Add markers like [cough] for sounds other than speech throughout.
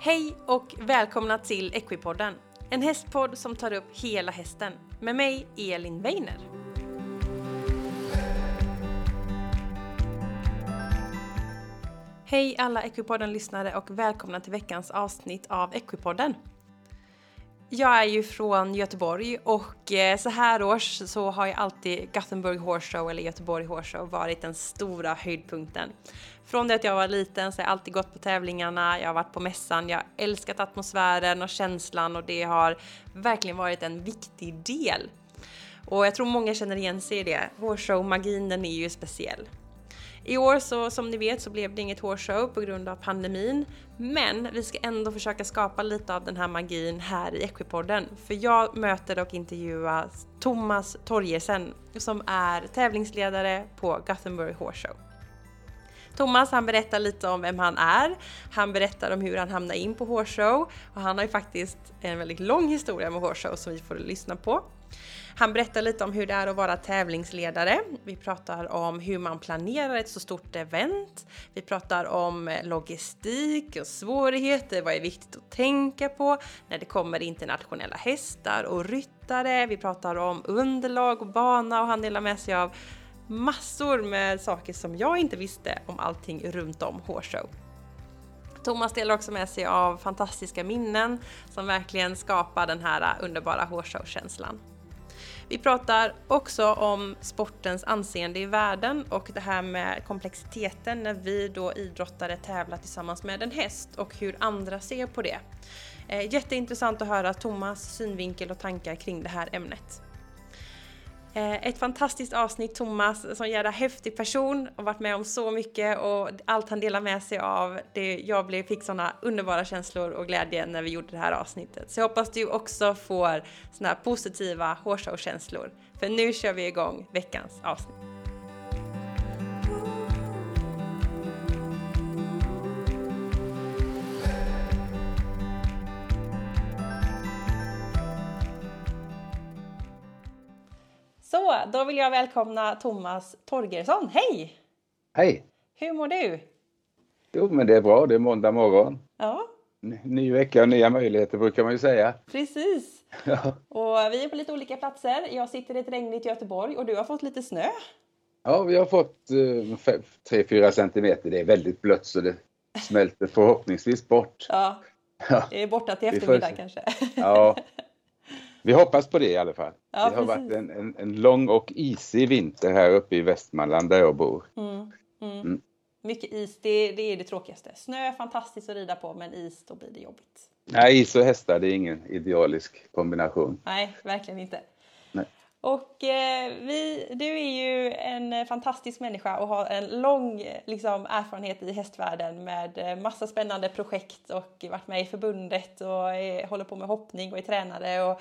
Hej och välkomna till Equipodden. En hästpodd som tar upp hela hästen. Med mig, Elin Weiner. Hej alla Equipodden-lyssnare och välkomna till veckans avsnitt av Equipodden. Jag är ju från Göteborg och eh, så här års så har ju alltid Gothenburg Horse Show eller Göteborg Horse Show varit den stora höjdpunkten. Från det att jag var liten så har jag alltid gått på tävlingarna, jag har varit på mässan, jag har älskat atmosfären och känslan och det har verkligen varit en viktig del. Och jag tror många känner igen sig i det. Horse Show-magin den är ju speciell. I år så som ni vet så blev det inget hårshow på grund av pandemin. Men vi ska ändå försöka skapa lite av den här magin här i Equipodden. För jag möter och intervjuar Thomas Torgersen som är tävlingsledare på Gothenburg Horse Show. Thomas han berättar lite om vem han är. Han berättar om hur han hamnade in på Horse Show och han har ju faktiskt en väldigt lång historia med Horse Show som vi får lyssna på. Han berättar lite om hur det är att vara tävlingsledare. Vi pratar om hur man planerar ett så stort event. Vi pratar om eh, logistik och svårigheter. Vad är viktigt att tänka på när det kommer internationella hästar och ryttare. Vi pratar om underlag och bana och han delar med sig av massor med saker som jag inte visste om allting runt om Horse Show. Thomas delar också med sig av fantastiska minnen som verkligen skapar den här eh, underbara Horse Show-känslan. Vi pratar också om sportens anseende i världen och det här med komplexiteten när vi då idrottare tävlar tillsammans med en häst och hur andra ser på det. Eh, jätteintressant att höra Thomas synvinkel och tankar kring det här ämnet. Eh, ett fantastiskt avsnitt Thomas som jävla häftig person och varit med om så mycket och allt han delar med sig av. Det, jag blev, fick sådana underbara känslor och glädje när vi gjorde det här avsnittet. Så jag hoppas du också får sådana här positiva hårshowkänslor. För nu kör vi igång veckans avsnitt. Så, då vill jag välkomna Thomas Torgersson. Hej! Hej! Hur mår du? Jo, men det är bra. Det är måndag morgon. Ja. Ny vecka och nya möjligheter brukar man ju säga. Precis. Ja, Och vi är på lite olika platser. Jag sitter i ett regnigt Göteborg och du har fått lite snö. ja vi har fått eh, 3-4 centimeter. Det är väldigt blött så det smälter förhoppningsvis bort. Ja, det är borta till eftermiddag kanske. ja. Vi hoppas på det i alla fall. Ja, det har precis. varit en, en, en lång och isig vinter här uppe i Västmanland där jag bor. Mm. Mm. Mm. Mycket is, det, det är det tråkigaste. Snö är fantastiskt att rida på, men is, då blir det jobbigt. Nej, is och hästar det är ingen idealisk kombination. Nej, verkligen inte. Och eh, vi, du är ju en eh, fantastisk människa och har en lång eh, liksom, erfarenhet i hästvärlden med eh, massa spännande projekt och varit med i förbundet och är, håller på med hoppning och är tränare och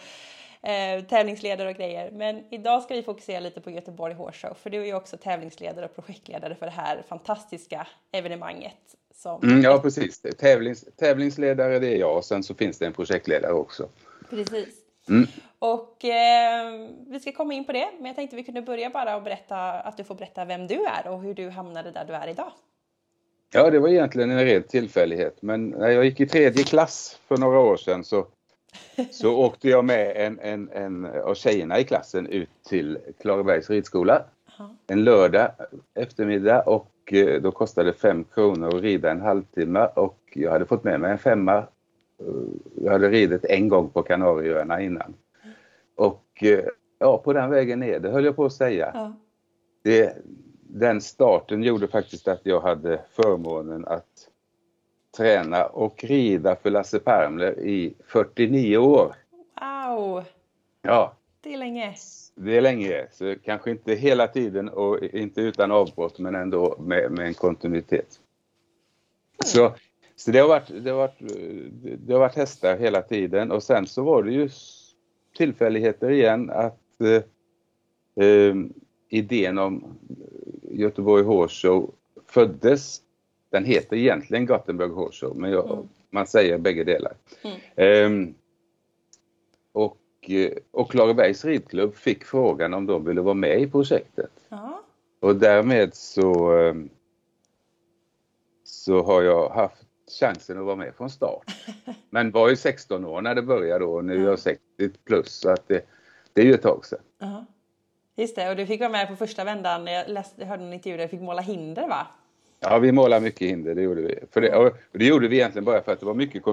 eh, tävlingsledare och grejer. Men idag ska vi fokusera lite på Göteborg Horse Show för du är ju också tävlingsledare och projektledare för det här fantastiska evenemanget. Som Mm, ja, precis. Tävlings, tävlingsledare det är jag och sen så finns det en projektledare också. Precis. Mm. Och eh, vi ska komma in på det, men jag tänkte vi kunde börja bara och berätta att du får berätta vem du är och hur du hamnade där du är idag. Ja, det var egentligen en ren tillfällighet. Men när jag gick i tredje klass för några år sedan så, så [laughs] åkte jag med en, en, en av tjejerna i klassen ut till Klarabergs ridskola Aha. en lördag eftermiddag och eh, då kostade det fem kronor att rida en halvtimme och jag hade fått med mig en femma. Eh, Jag hade ridit en gång på Kanarieöarna innan. Och eh, ja, på den vägen ner, det höll jag på att säga. Ja. Det, den starten gjorde faktiskt att jag hade förmånen att träna och rida för Lasse Permler i 49 år. Wow, Ja, det är länge. det är länge, så kanske inte hela tiden och inte utan avbrott men ändå med, med en kontinuitet. Så, så det, har varit, det, har varit, det har varit hästar hela tiden och sen så var det ju tillfälligheter igen att eh, eh, idén om Göteborg Horse Show föddes. Den heter egentligen Gothenburg Horse Show men jag, Mm. man säger bägge delar. Mm. Ehm, och, eh, och Klarabergs ridklubb fick frågan om de ville vara med i projektet. Ja. Och därmed så, ehm, så har jag haft chansen att vara med från start. [laughs] Men var ju 16 år när det började då och nu är jag 60 plus så att det, det är ju ett tag sedan. Uh -huh. Just det, och du fick vara med på första vändan. Jag, läste, jag hörde en intervju där du fick måla hinder va? Ja, vi målade mycket hinder, det gjorde vi. För det, och det gjorde vi egentligen bara för att det var mycket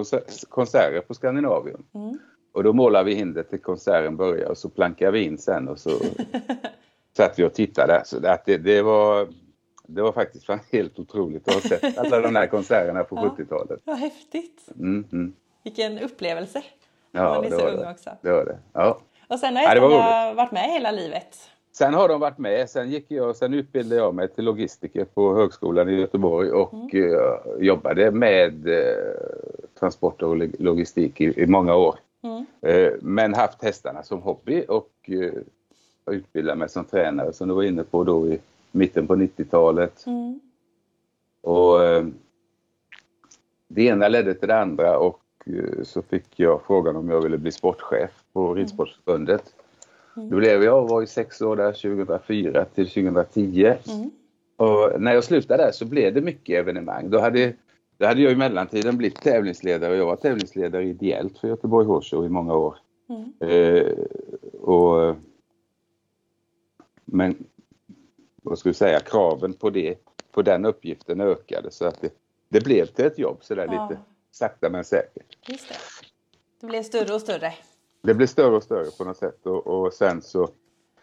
konserter på Skandinavium. Mm. Och då målade vi hinder till konserten började och så plankade vi in sen och så [laughs] satt vi och tittade. Så det, det, var, det var faktiskt helt otroligt att ha sett alla de här konserterna på ja, 70-talet. Vad häftigt! Mm, mm. Vilken upplevelse! Ja, det ung det. också. Det var det. Ja. Och sen har ja, varit med hela livet. Sen har de varit med. Sen, gick jag, sen utbildade jag mig till logistiker på Högskolan i Göteborg och mm. uh, jobbade med uh, transporter och logistik i, i många år. Mm. Uh, men haft hästarna som hobby och utbildat mig som tränare som du var inne på då i mitten på 90-talet. Mm. Och det ena ledde till det andra och så fick jag frågan om jag ville bli sportchef på mm. Ridsportförbundet. Mm. Då blev jag, var ju sex år där 2004 till 2010. Mm. Och när jag slutade där så blev det mycket evenemang. Då hade, då hade jag i mellantiden blivit tävlingsledare och jag var tävlingsledare ideellt för Göteborg Horse Show i många år. Mm. Eh, och, men vad ska vi säga, kraven på, det, på den uppgiften ökade så att det, det blev till ett jobb sådär ja. lite sakta men säkert. Just det. det blev större och större det blev större och större på något sätt och, och sen så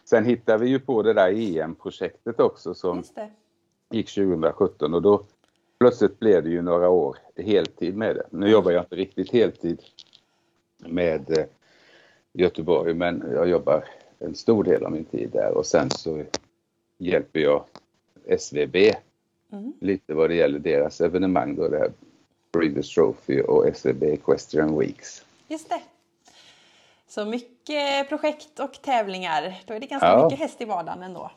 Sen hittade vi ju på det där EM-projektet också som gick 2017 och då plötsligt blev det ju några år heltid med det. Nu jobbar jag inte riktigt heltid med eh, Göteborg men jag jobbar en stor del av min tid där och sen så hjälper jag SVB mm. lite vad det gäller deras evenemang då det här Breeders Trophy och SVB Equestrian Weeks. Just det. Så mycket projekt och tävlingar. Då är det ganska ja. mycket häst i vardagen ändå.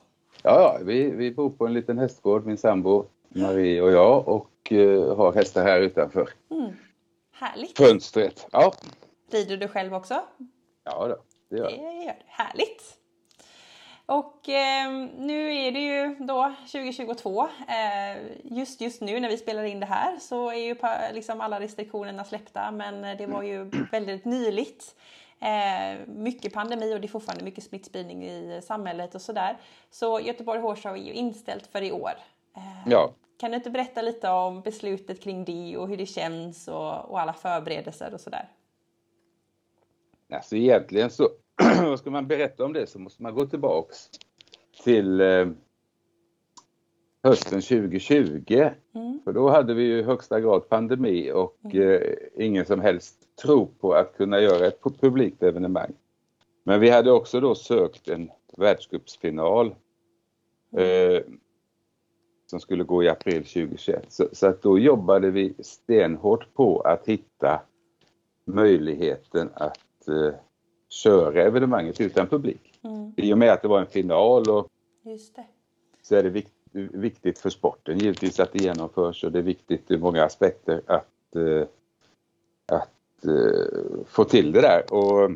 Ja, ja. Vi, vi bor på en liten hästgård, min sambo Marie och jag och uh, har hästar här utanför. Mm. Härligt. Fönstret. Ja. Rider du själv också? Ja, då, det gör jag. Det gör du. Härligt. Och eh, nu är det ju då 2022. Eh, just, just nu när vi spelar in det här så är ju liksom alla restriktionerna släppta men det var ju väldigt nyligt. Eh, mycket pandemi och det är fortfarande mycket smittspridning i samhället och sådär. Så Göteborg Horse är ju inställt för i år. Eh, ja. Kan du inte berätta lite om beslutet kring det och hur det känns och, och alla förberedelser och sådär? Alltså egentligen så, [clears throat] vad ska man berätta om det så måste man gå tillbaks till eh, hösten 2020. Mm. För då hade vi ju i högsta grad pandemi och mm. eh, ingen som helst tro på att kunna göra ett publikt evenemang. Men vi hade också då sökt en världscupsfinal mm. eh, som skulle gå i april 2021. Så, så, att då jobbade vi stenhårt på att hitta möjligheten att eh, köra evenemanget utan publik. Mm. I och med att det var en final och så är det vikt, viktigt för sporten givetvis att det genomförs och det är viktigt ur många aspekter att, eh, att uh, få till det där. Och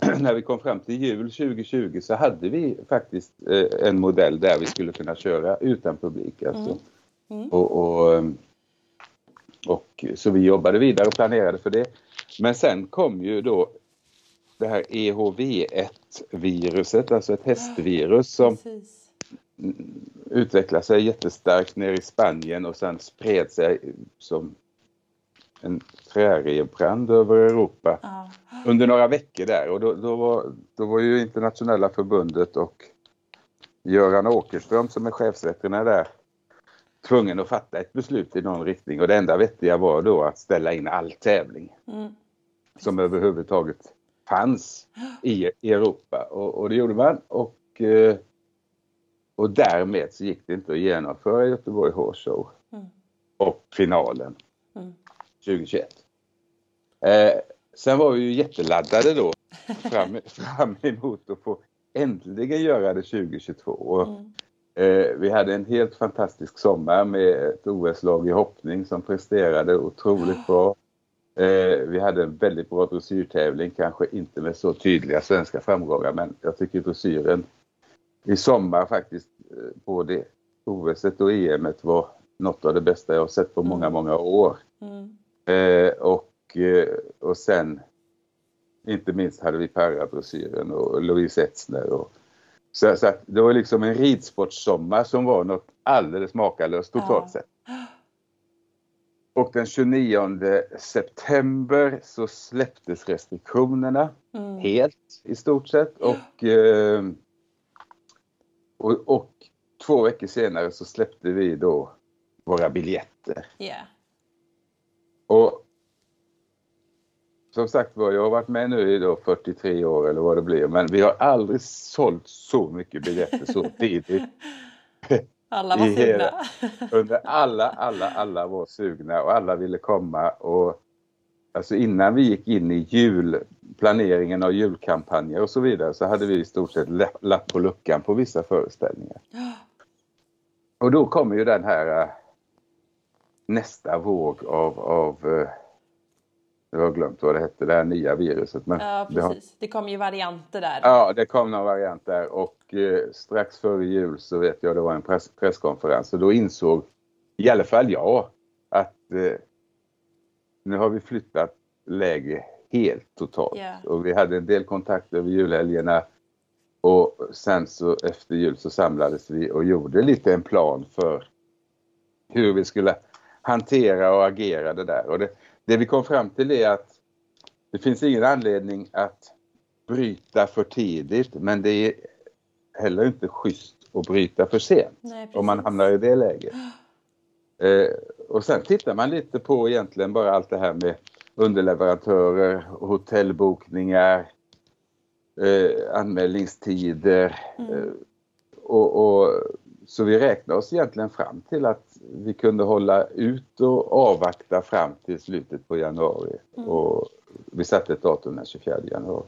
[clears throat] när vi kom fram till jul 2020 så hade vi faktiskt uh, en modell där vi skulle kunna köra utan publik. Alltså. Mm. Mm. Och, och, och, så vi jobbade vidare och planerade för det. Men sen kom ju då det här EHV1-viruset, alltså ett hästvirus som Precis. utvecklade sig jättestarkt nere i Spanien och sen spred sig som en präriebrand över Europa ja. under några veckor där och då, då, var, då var ju internationella förbundet och Göran Åkerström som är chefsveterinär där tvungen att fatta ett beslut i någon riktning och det enda vettiga var då att ställa in all tävling mm. som överhuvudtaget fanns i, i Europa och, och, det gjorde man och, eh, och därmed så gick det inte att genomföra Göteborg Horse Show mm. och finalen. Mm. 2021. Eh, sen var vi ju jätteladdade då [laughs] fram, fram emot att få äntligen göra det 2022. Och, mm. eh, vi hade en helt fantastisk sommar med ett OS-lag i hoppning som presterade otroligt bra. Eh, vi hade en väldigt bra dressyrtävling, kanske inte med så tydliga svenska framgångar men jag tycker dressyren i sommar faktiskt, eh, både OS och EM var något av det bästa jag har sett på många, Mm. många år. Mm. Eh, och, eh, och sen, inte minst hade vi Perra-brosyren och Louise Etzner. Och, så, så det var liksom en ridsportsommar som var något alldeles makalöst totalt Ja. sett. Och den 29 september så släpptes restriktionerna Mm. helt i stort sett. Och, eh, och, och två veckor senare så släppte vi då våra biljetter. Ja. Och som sagt var, jag har varit med nu i då 43 år eller vad det blir, men vi har aldrig sålt så mycket biljetter så tidigt. [laughs] Alla var I hela- sugna. Under alla, alla, alla var sugna och alla ville komma och alltså innan vi gick in i julplaneringen av julkampanjer och så vidare så hade vi i stort sett lapp på luckan på vissa föreställningar. Och då kommer ju den här äh, nästa våg av, av äh, jag har glömt vad det hette, det här nya viruset. Men Ja, det, har, precis. Det kom ju varianter där. ja, det kom någon variant där och eh, strax före jul så vet jag det var en press, presskonferens och då insåg i alla fall jag att eh, nu har vi flyttat läge helt totalt. Ja. Och vi hade en del kontakter över julhelgerna och sen så efter jul så samlades vi och gjorde lite en plan för hur vi skulle hantera och agera det där. Och det, det vi kom fram till är att det finns ingen anledning att bryta för tidigt men det är heller inte schysst att bryta för sent Nej, om man hamnar i det läget. [gasps] Eh, och sen tittar man lite på egentligen bara allt det här med underleverantörer, hotellbokningar, eh, anmälningstider. Mm. Eh, och, och, så vi räknar oss egentligen fram till att vi kunde hålla ut och avvakta fram till slutet på januari. Mm. Och vi satte ett datum den 24 januari.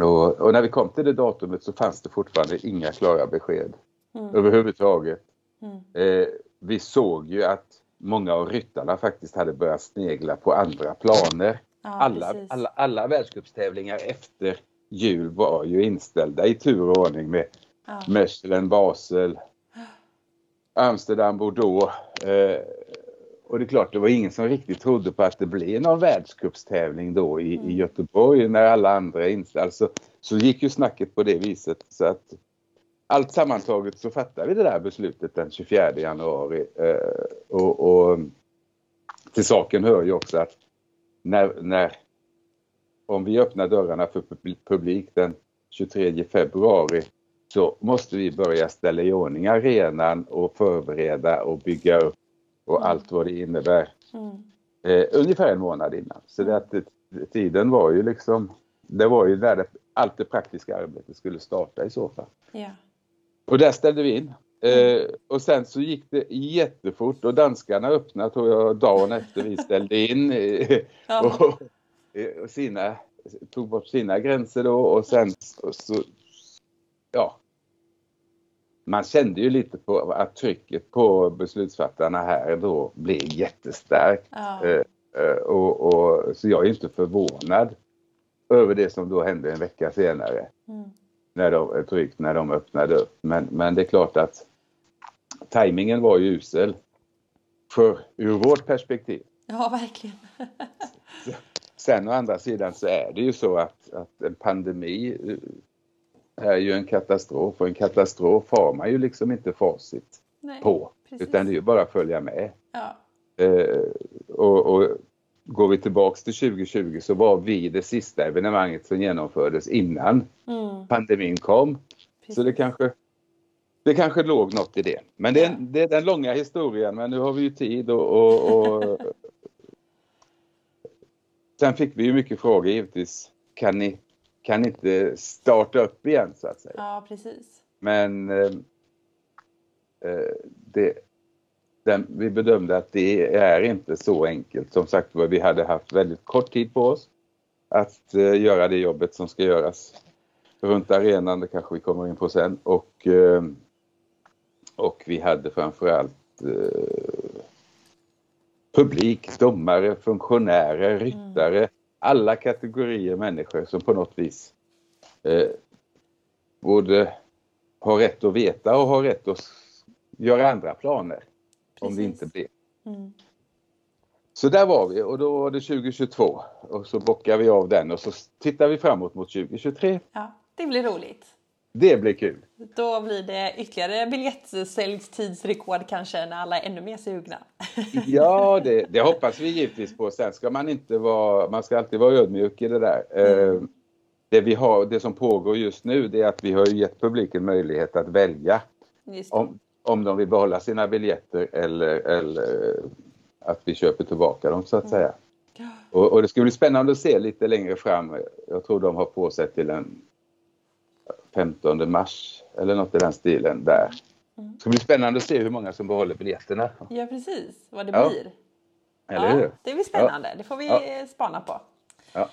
Och, och när vi kom till det datumet så fanns det fortfarande inga klara besked Mm. överhuvudtaget. Mm. Eh, vi såg ju att många av ryttarna faktiskt hade börjat snegla på andra planer. Ja, alla, precis. alla, alla världscupstävlingar efter jul var ju inställda i tur och ordning med Ja. Mechelen, Basel, [gasps] Amsterdam, Bordeaux. Eh, och det är klart, det var ingen som riktigt trodde på att det blev någon världscupstävling då i, Mm. i Göteborg när alla andra är inställda. Alltså, så gick ju snacket på det viset. Så att allt sammantaget så fattade vi det där beslutet den 24 januari. Eh, och, och till saken hör ju också att när, när om vi öppnar dörrarna för pub- publik den 23 februari så måste vi börja ställa i ordning arenan och förbereda och bygga upp och Mm. allt vad det innebär Mm. eh, ungefär en månad innan. Så det att det, tiden var ju liksom, det var ju där det, allt det praktiska arbetet skulle starta i så fall. Ja. Och där ställde vi in. Eh, och sen så gick det jättefort och danskarna öppnade tror jag dagen efter vi ställde in. [laughs] Eh, och, eh, och sina, tog bort sina gränser då och sen så, så ja. Man kände ju lite på att trycket på beslutsfattarna här då blev jättestarkt. Ja. Eh, eh, och, och, så jag är inte förvånad över det som då hände en vecka senare Mm. när de, drygt när de öppnade upp. Men, men det är klart att tajmingen var ju usel. För ur vårt perspektiv. ja, verkligen. [laughs] Sen å andra sidan så är det ju så att, att en pandemi eh, är ju en katastrof och en katastrof har man ju liksom inte facit Nej, på. precis. Utan det är ju bara att följa med. Ja. Eh, och, och går vi tillbaks till 2020 så var vi det sista evenemanget som genomfördes innan Mm. pandemin kom. Så det Precis. kanske, det kanske låg något i det. Men det är, Ja. det är den långa historien men nu har vi ju tid och, och, och [laughs] Sen fick vi ju mycket frågor givetvis. Kan ni, kan inte starta upp igen så att säga? Ja, precis. Men eh, eh, det, den, vi bedömde att det är inte så enkelt. Som sagt var, vi hade haft väldigt kort tid på oss att eh, göra det jobbet som ska göras runt arenan. Det kanske vi kommer in på sen. Och, eh, och vi hade framförallt eh, publik, domare, funktionärer, ryttare, alla kategorier människor som på något vis eh, både har rätt att veta och har rätt att göra andra planer. Om det Precis. inte blir. Mm. Så där var vi och då var det 2022 och så bockar vi av den och så tittar vi framåt mot 2023. Ja, det blir roligt. Det blir kul. Då blir det ytterligare biljettsäljstidsrekord kanske när alla är ännu mer sugna. [laughs] Ja, det, det hoppas vi givetvis på. Sen ska man inte vara, man ska alltid vara ödmjuk i det där. Eh, Det, vi har, det som pågår just nu det är att vi har gett publiken möjlighet att välja om, om de vill behålla sina biljetter eller, eller att vi köper tillbaka dem så att säga. Och, och det ska bli spännande att se lite längre fram. Jag tror de har på sig till den 15 mars eller något i den stilen där. Det ska bli spännande att se hur många som behåller biljetterna. Ja, precis. Vad det Ja. blir. Eller hur? det blir spännande. Det får vi Ja. spana på. Ja.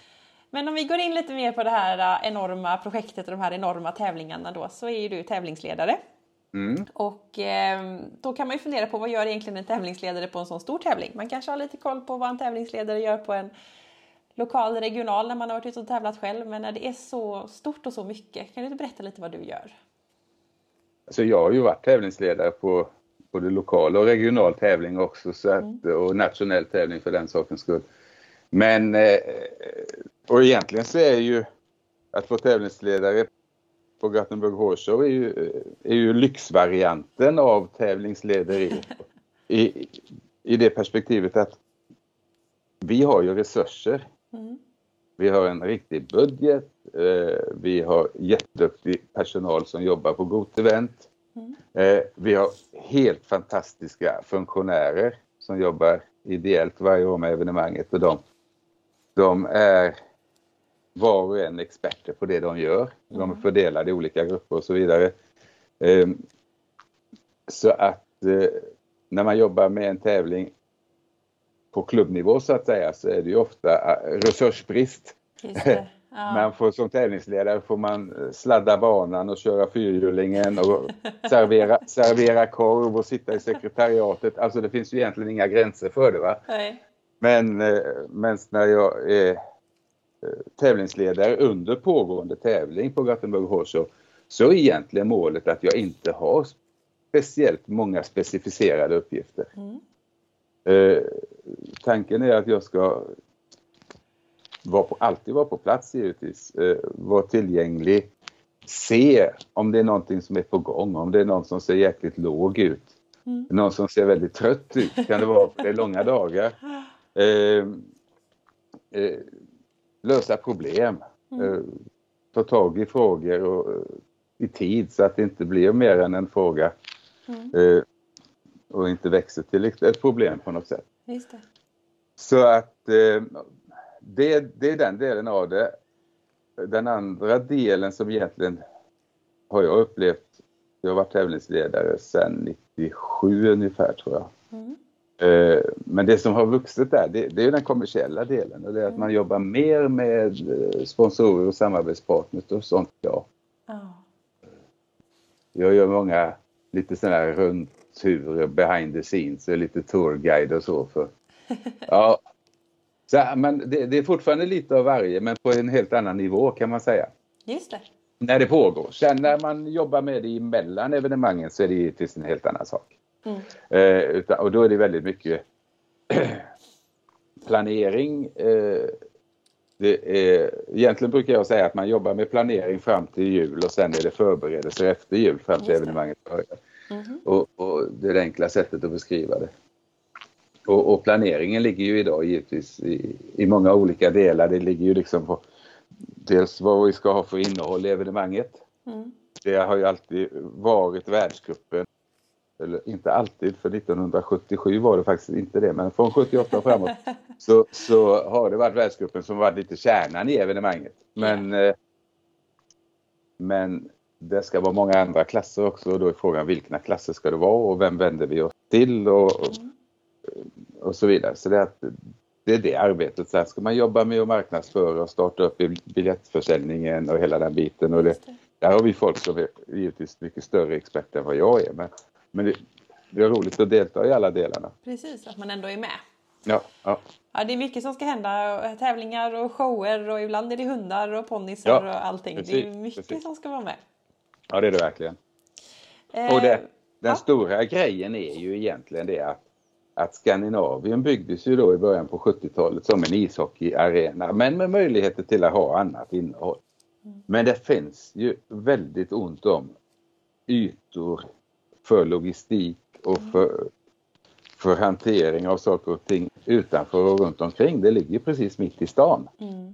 Men om vi går in lite mer på det här eh, enorma projektet och de här enorma tävlingarna då så är ju du tävlingsledare. Mm. Och eh, då kan man ju fundera på vad gör egentligen en tävlingsledare på en sån stor tävling? Man kanske har lite koll på vad en tävlingsledare gör på en lokal, regional när man har varit ute och tävlat själv. Men när det är så stort och så mycket, kan du inte berätta lite vad du gör? Så jag har ju varit tävlingsledare på både lokal och regional tävling också så att, och nationell tävling för den sakens skull. Men eh, och egentligen så är ju att vara tävlingsledare på Gothenburg Horse Show är ju, är ju lyxvarianten av tävlingslederi. [laughs] I, I det perspektivet att vi har ju resurser. Mm. Vi har en riktig budget. Eh, vi har jätteduktig personal som jobbar på Got Event. Mm. Eh, vi har helt fantastiska funktionärer som jobbar ideellt varje år med evenemanget och de, de är var och en experter på det de gör. De är Mm. fördelade i olika grupper och så vidare. Eh, så att när man jobbar med en tävling på klubbnivå så att säga så är det ju ofta eh, resursbrist. [laughs] Ja. Man får, som tävlingsledare får man eh, sladda banan och köra fyrhjulingen och servera, [laughs] servera korv och sitta i sekretariatet. Alltså det finns ju egentligen inga gränser för det. Va? Nej. Men eh, men när jag är tävlingsledare under pågående tävling på Gothenburg Horse så är egentligen målet att jag inte har speciellt många specificerade uppgifter. Mm. Eh, tanken är att jag ska vara på, alltid vara på plats givetvis, eh, vara tillgänglig, se om det är någonting som är på gång, om det är någon som ser jäkligt låg ut, Mm. någon som ser väldigt trött ut, kan det vara för det är långa dagar. Eh, eh, lösa problem, Mm. eh, ta tag i frågor och, eh, i tid så att det inte blir mer än en fråga Mm. Och inte växer till ett problem på något sätt. Just det. Så att eh, det, det är den delen av det. Den andra delen som egentligen har jag upplevt, jag har varit tävlingsledare sedan 97 ungefär tror jag. Mm. Eh, Men det som har vuxit där, det, det är den kommersiella delen och det är att man jobbar mer med eh, sponsorer och samarbetspartners och sånt. Ja. Ja. Jag gör många lite sådana här rundturer behind the scenes och lite tourguide och så. För, ja. så, men det, det är fortfarande lite av varje men på en helt annan nivå kan man säga. Just det. När det pågår. Sen när man jobbar med det emellan evenemangen så är det givetvis en helt annan sak. Mm. Eh, utan, och då är det väldigt mycket [clears throat] planering. Eh, det är, egentligen brukar jag säga att man jobbar med planering fram till jul och sen är det förberedelser efter jul fram till evenemanget börjar. Mhm. Och, och det är det enkla sättet att beskriva det. Och, och planeringen ligger ju idag givetvis i, i många olika delar. Det ligger ju liksom på dels vad vi ska ha för innehåll i evenemanget. Mm. Det har ju alltid varit världscupen. Eller inte alltid, för 1977 var det faktiskt inte det, men från 78 och framåt [laughs] så, så har det varit världscupen som varit lite kärnan i evenemanget. Men, eh, men det ska vara många andra klasser också och då är frågan vilka klasser ska det vara och vem vänder vi oss till och, och, och så vidare. Så det är, det är det arbetet. Sen ska man jobba med att marknadsföra och starta upp biljettförsäljningen och hela den biten. Och det, där har vi folk som är givetvis mycket större experter än vad jag är. Men, men det, det är roligt att delta i alla delarna. Precis, att man ändå är med. Ja, ja, Ja, det är mycket som ska hända. Tävlingar och shower och ibland är det hundar och ponnysar Ja, och allting. det är precis, mycket precis. som ska vara med. Ja det är det verkligen. Eh, Och det, den ja. stora grejen är ju egentligen det att, att Skandinavien byggdes ju då i början på 70-talet som en ishockeyarena men med möjligheter till att ha annat innehåll. Mm. Men det finns ju väldigt ont om ytor för logistik och mm. för, för hantering av saker och ting utanför och runt omkring. Det ligger precis mitt i stan. Mm.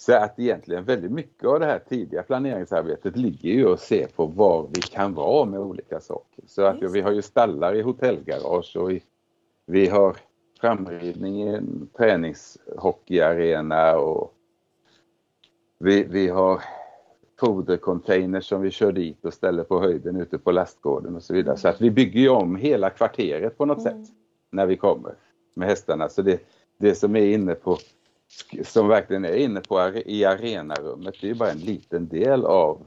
Så att egentligen väldigt mycket av det här tidiga planeringsarbetet ligger ju att se på var vi kan vara med olika saker. Så att vi har ju stallar i hotellgarage och i, vi har framridning i en träningshockeyarena och vi, vi har fodercontainers som vi kör dit och ställer på höjden ute på lastgården och så vidare. Så att vi bygger ju om hela kvarteret på något mm. sätt när vi kommer med hästarna. Så det, det som är inne på som verkligen är inne på i arenarummet, det är bara en liten del av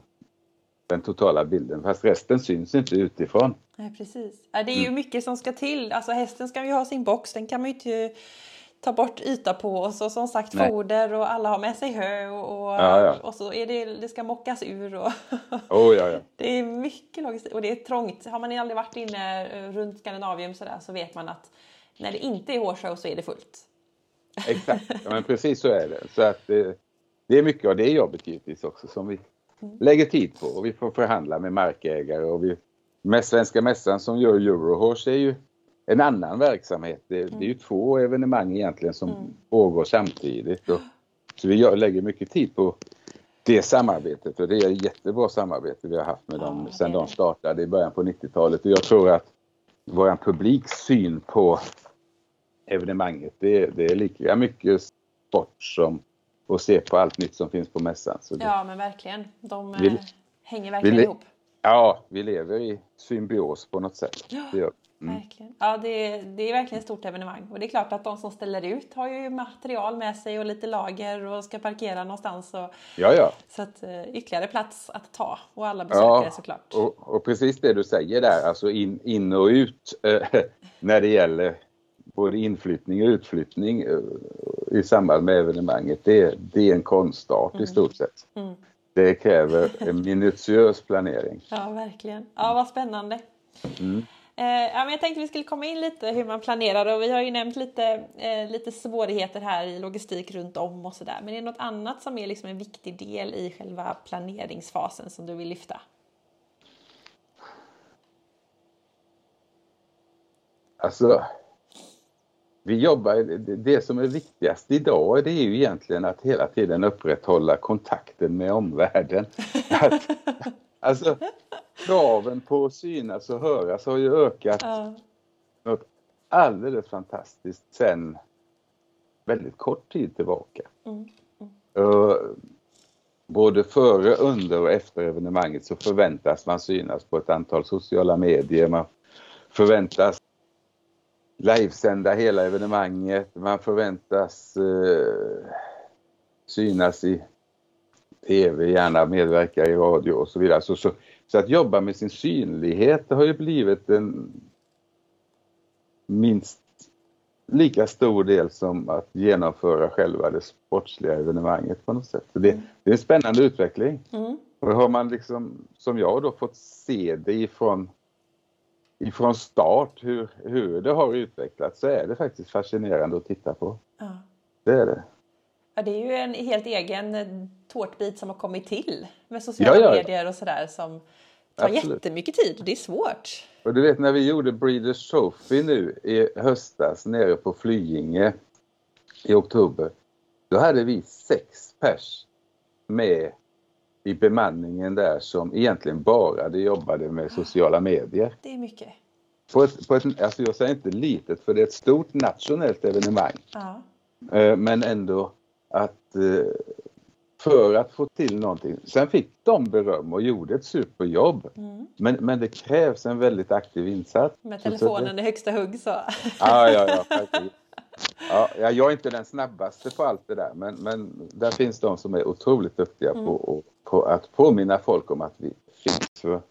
den totala bilden, fast resten syns inte utifrån. Nej, precis. Det är ju mm. mycket som ska till. Alltså hästen ska ju ha sin box, den kan man ju inte ta bort yta på och så som sagt Nej. foder och alla har med sig hö och, och, ja, ja. och så är det, det ska mockas ur och [laughs] oh, ja, [laughs] det är mycket logistik och det är trångt. Har man aldrig varit inne eh, runt Skandinavium så, där, så vet man att när det inte är hårshow så är det fullt. Exakt, ja, men precis så är det. Så att det, det är mycket av det jobbet givetvis också som vi mm. lägger tid på och vi får förhandla med markägare och vi med Svenska Mässan som gör Eurohorse är ju en annan verksamhet. Det, mm. det är ju två evenemang egentligen som mm. pågår samtidigt. Och, så vi gör, lägger mycket tid på det samarbetet och det är ett jättebra samarbete vi har haft med dem ja, sedan de startade i början på 90-talet. Och jag tror att vår publiks syn på evenemanget det, det är lika mycket sport som att se på allt nytt som finns på mässan. Så det, ja men verkligen. De vi, hänger verkligen vi, ihop. Ja, vi lever i symbios på något sätt. Ja. Mm. Verkligen. Ja, det, det är verkligen ett stort evenemang. Och det är klart att de som ställer ut har ju material med sig och lite lager och ska parkera någonstans. Och, ja, ja. Så att uh, ytterligare plats att ta och alla besökare ja, såklart. Och, och precis det du säger där, alltså in, in och ut uh, [laughs] när det gäller både inflyttning och utflyttning uh, i samband med evenemanget. Det, det är en konstart mm. i stort sett. Mm. Det kräver en minutiös planering. Ja, verkligen. Ja, vad spännande. Mm. Eh, ja, men jag tänkte vi skulle komma in lite hur man planerar och vi har ju nämnt lite, eh, lite svårigheter här i logistik runt om och sådär. Men är det något annat som är liksom en viktig del i själva planeringsfasen som du vill lyfta? Alltså, vi jobbar, det som är viktigast idag det är ju egentligen att hela tiden upprätthålla kontakten med omvärlden. [laughs] Att, alltså, kraven på att synas och höras har ju ökat ja. något alldeles fantastiskt sen väldigt kort tid tillbaka. Mm. Mm. Både före, under och efter evenemanget så förväntas man synas på ett antal sociala medier. Man förväntas livesända hela evenemanget. Man förväntas uh, synas i tv, gärna medverka i radio och så vidare. Så, så, så att jobba med sin synlighet har ju blivit en minst lika stor del som att genomföra själva det sportsliga evenemanget på något sätt. Så det, mm. det är en spännande utveckling. Mm. Och har man liksom, som jag då, fått se det ifrån, ifrån start hur, hur det har utvecklats så är det faktiskt fascinerande att titta på. Ja. Det är det. Ja, det är ju en helt egen tårtbit som har kommit till med sociala ja, ja. medier och sådär som tar Absolut. jättemycket tid. Det är svårt. Och du vet när vi gjorde Breeders Trophy nu i höstas nere på Flyinge i oktober. Då hade vi sex pers med i bemanningen där som egentligen bara jobbade med sociala medier. Det är mycket. På ett, på ett, alltså jag säger inte litet för det är ett stort nationellt evenemang. Ja. Eh, men ändå att eh, för att få till någonting. Sen fick de beröm och gjorde ett superjobb. Mm. Men, men det krävs en väldigt aktiv insats. Med telefonen i högsta hugg så. Ja, ja, ja, ja, jag är inte den snabbaste på allt det där men, men där finns de som är otroligt duktiga mm. på, på, att påminna folk om att vi finns.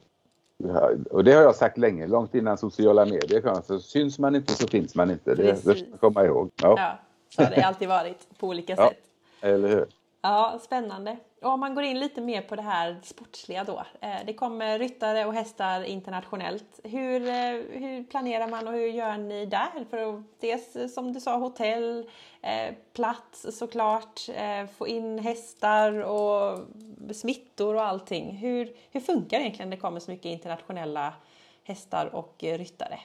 Och det har jag sagt länge, långt innan sociala medier kom. Så syns man inte så finns man inte. Det, det ska man komma ihåg. Ja. ja, så har det alltid varit på olika sätt. Eller hur? Ja, spännande. Och om man går in lite mer på det här sportsliga då. Eh, det kommer ryttare och hästar internationellt. Hur, eh, hur planerar man och hur gör ni där? För att dels eh, som du sa hotell, plats såklart, få in hästar och smittor och allting. Hur, hur funkar det egentligen när det kommer så mycket internationella hästar och ryttare?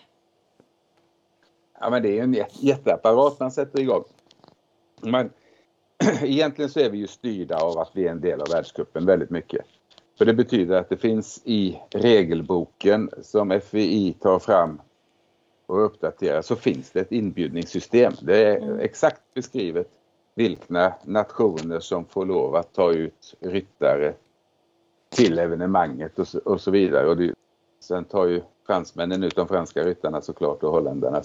Ja men det är ju en jätteapparat man sätter igång. Men [clears throat] egentligen så är vi ju styrda av att vi är en del av världscupen väldigt mycket. För det betyder att det finns i regelboken som FVI tar fram och uppdaterar så finns det ett inbjudningssystem. Det är mm. exakt beskrivet vilka nationer som får lov att ta ut ryttare till evenemanget och så, och så vidare. Och det, sen tar ju fransmännen ut de franska ryttarna såklart och holländarna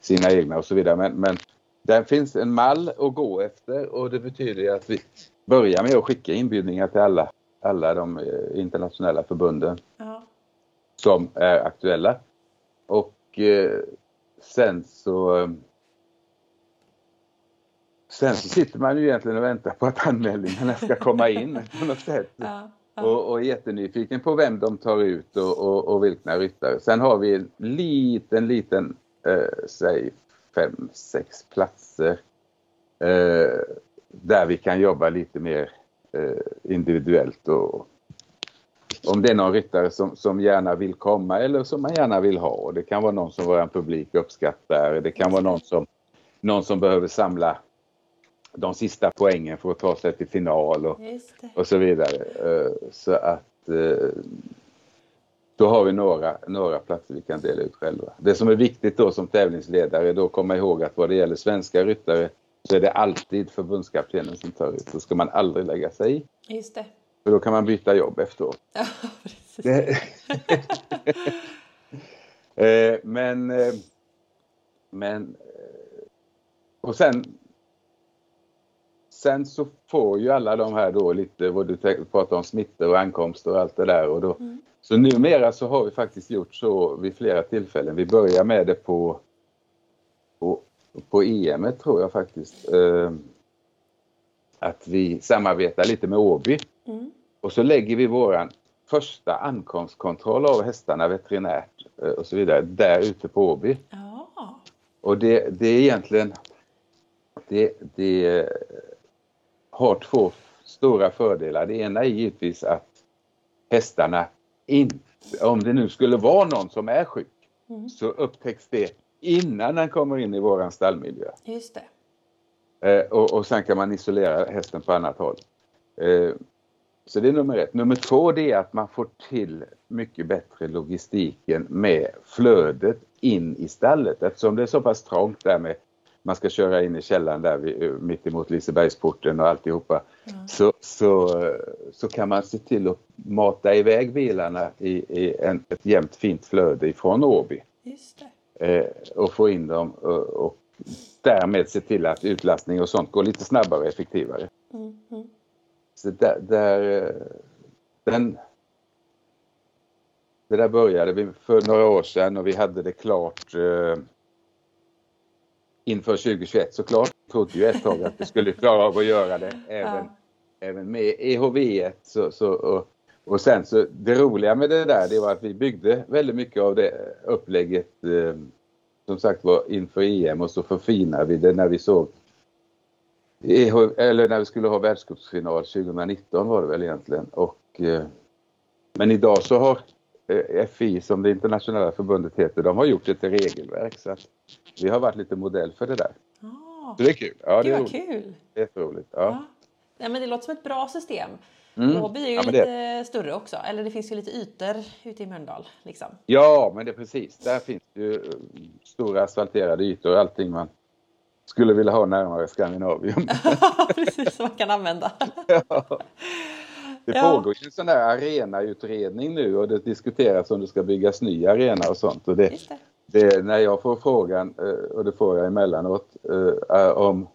sina egna och så vidare. Men, men där finns en mall att gå efter och det betyder att vi börjar med att skicka inbjudningar till alla, alla de eh, internationella förbunden ja. som är aktuella. Och eh, sen så Sen så sitter man ju egentligen och väntar på att anmälningarna ska komma in [laughs] på något sätt. Ja, ja. Och, och är jättenyfiken på vem de tar ut och, och, och vilka ryttare. Sen har vi en liten, liten, eh, säg fem, sex platser eh, där vi kan jobba lite mer eh, individuellt. Och, om det är någon ryttare som, som gärna vill komma eller som man gärna vill ha. Det kan vara någon som vår publik uppskattar. Det kan vara någon som, någon som behöver samla de sista poängen för att ta sig till final och, och så vidare. Eh, så att eh, då har vi några, några platser vi kan dela ut själva. Det som är viktigt då som tävlingsledare är då komma ihåg att vad det gäller svenska ryttare så är det alltid förbundskaptenen som tar ut. Då ska man aldrig lägga sig i. Just det. För då kan man byta jobb efteråt. Ja, [laughs] precis. [laughs] Eh, men, eh, men eh, och sen Sen så får ju alla de här då lite, vad du pratar om, smittor och ankomster och allt det där. Och då, mm. Så numera så har vi faktiskt gjort så vid flera tillfällen. Vi börjar med det på, på, på EM tror jag faktiskt. Eh, att vi samarbetar lite med Åby. Mm. Och så lägger vi våran första ankomstkontroll av hästarna veterinärt eh, och så vidare där ute på Åby. Oh. Och det, det är egentligen det, det har två stora fördelar. Det ena är givetvis att hästarna inte, om det nu skulle vara någon som är sjuk, mm. så upptäcks det innan den kommer in i våran stallmiljö. Just det. Eh, och, och sen kan man isolera hästen på annat håll. Eh, så det är nummer ett. Nummer två det är att man får till mycket bättre logistiken med flödet in i stallet eftersom det är så pass trångt där med man ska köra in i källaren där vid, mitt emot Lisebergsporten och alltihopa. Mm. Så, så, så kan man se till att mata iväg bilarna i, i en, ett jämnt fint flöde ifrån Åby. Eh, och få in dem och, och, därmed se till att utlastning och sånt går lite snabbare och effektivare. Mm. Mm. Så där, där, eh, den, det där började vi för några år sedan och vi hade det klart eh, inför 2021 såklart. Trodde ju ett tag att vi skulle klara av att göra det även, ja. även med EHV1. Så, så, och, och sen så det roliga med det där det var att vi byggde väldigt mycket av det upplägget eh, som sagt var inför EM och så förfinade vi det när vi såg EH, eller när vi skulle ha världscupsfinal 2019 var det väl egentligen. Och, eh, men idag så har FI som det internationella förbundet heter, de har gjort ett regelverk så att vi har varit lite modell för det där. Oh. Så det är kul. Ja, det, är roligt. kul. Det är roligt. Ja. ja. ja. men det låter som ett bra system. Mm. Åby är ju ja, lite det... större också, eller det finns ju lite ytor ute i Mölndal. Liksom. Ja, men det är precis. Där finns ju eh, stora asfalterade ytor och allting man skulle vilja ha närmare Skandinavium. [laughs] precis, som man kan använda. [laughs] ja. Det ja. pågår ju en sån där arenautredning nu och det diskuteras om det ska byggas ny arena och sånt. Och det, det. det när jag får frågan, eh, och det får jag emellanåt, eh, om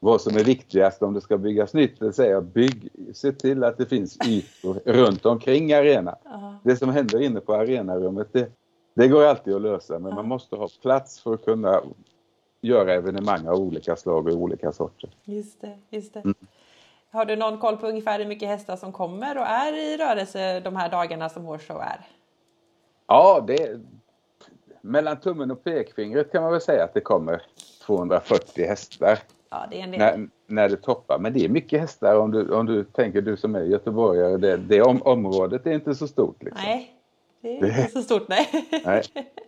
vad som är viktigast om det ska byggas nytt, det säger jag bygg, se till att det finns ytor [laughs] runt omkring arenan. Uh Det som händer inne på arenarummet, det, det går alltid att lösa men uh man måste ha plats för att kunna göra evenemang av olika slag och olika sorter. Just det, just det. Mm. Har du någon koll på ungefär hur mycket hästar som kommer och är i rörelse de här dagarna som Horse är? Ja, det mellan tummen och pekfingret kan man väl säga att det kommer 240 hästar. Ja, det är en del. När, när det toppar. Men det är mycket hästar om du, om du tänker du som är göteborgare. Det, det om, området är inte så stort. Liksom. Nej, det är inte så stort nej. [laughs] nej.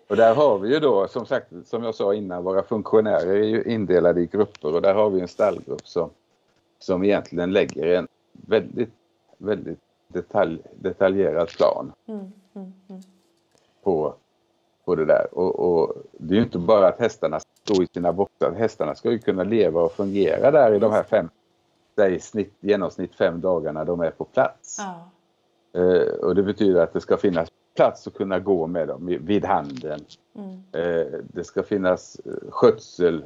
Och där har vi ju då som sagt som jag sa innan våra funktionärer är ju indelade i grupper och där har vi en stallgrupp som, som egentligen lägger en väldigt, väldigt detalj, detaljerad plan Mm, mm, mm. på, på det där. Och, och det är ju inte bara att hästarna står i sina boxar. Hästarna ska ju kunna leva och fungera där i de här fem, säg snitt, genomsnitt fem dagarna de är på plats. Ja. Eh, och det betyder att det ska finnas plats att kunna gå med dem i- vid handen. Mm. Eh, det ska finnas eh, skötsel,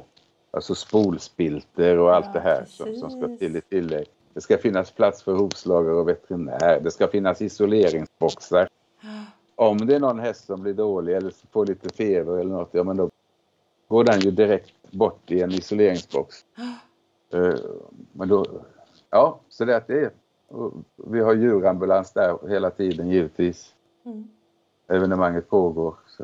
alltså spolspilter och allt Ja, det här som, som ska till i tillägg. Det ska finnas plats för hovslagare och veterinär. Det ska finnas isoleringsboxar. Om det är någon häst som blir dålig eller får lite feber eller något, ja men då går den ju direkt bort i en isoleringsbox. Eh, Men då, ja, så det att det är. Vi har djurambulans där hela tiden givetvis. Mm. Evenemanget pågår. Så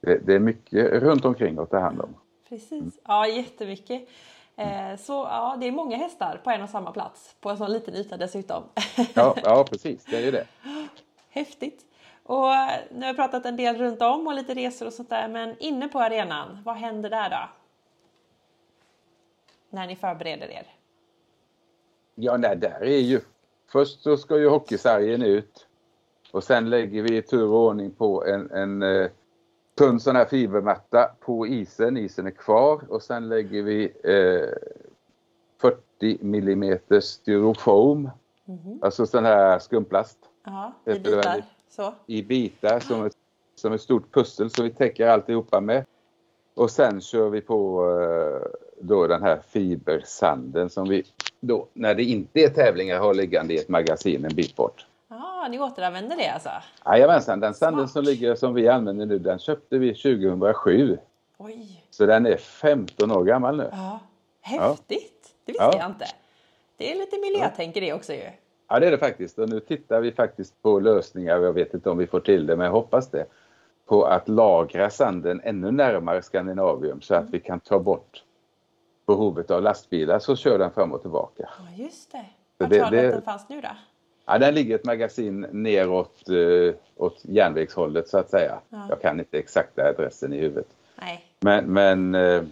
det, det är mycket runt omkring att ta hand om. Precis, ja jättemycket. Eh, så ja, det är många hästar på en och samma plats på en sån liten yta dessutom. Ja, [laughs] ja precis, det är ju det. Häftigt! Och eh, nu har vi pratat en del runt om och lite resor och sånt där, men inne på arenan, vad händer där då? När ni förbereder er? Ja, nej, där är ju... Först så ska ju hockeysargen ut. Och sen lägger vi i tur och ordning på en, en tunn sån här fibermatta på isen. Isen är kvar och sen lägger vi eh, 40 millimeter styrofoam. Mhm. Alltså sån här skumplast Det i bitar. Så. i bitar som ett, som ett stort pussel så vi täcker alltihopa med. Och sen kör vi på eh, då den här fibersanden som vi då när det inte är tävlingar har liggande i ett magasin en bit bort. Ni återanvänder det alltså? Jajamensan, den sanden som ligger som vi använder nu den köpte vi 2007. Oj! Så den är 15 år gammal nu. Ja, häftigt! Det visste Ja. jag inte. Det är lite miljötänk i det också ju. Ja det är det faktiskt och nu tittar vi faktiskt på lösningar, jag vet inte om vi får till det men jag hoppas det. På att lagra sanden ännu närmare Skandinavium så att vi kan ta bort behovet av lastbilar så kör den fram och tillbaka. Ja, just det. Vart det- du det- att den fanns nu då? Ja, den ligger ett magasin neråt eh, åt järnvägshållet så att säga. Ja. Jag kan inte exakta adressen i huvudet. Nej. Men, men eh,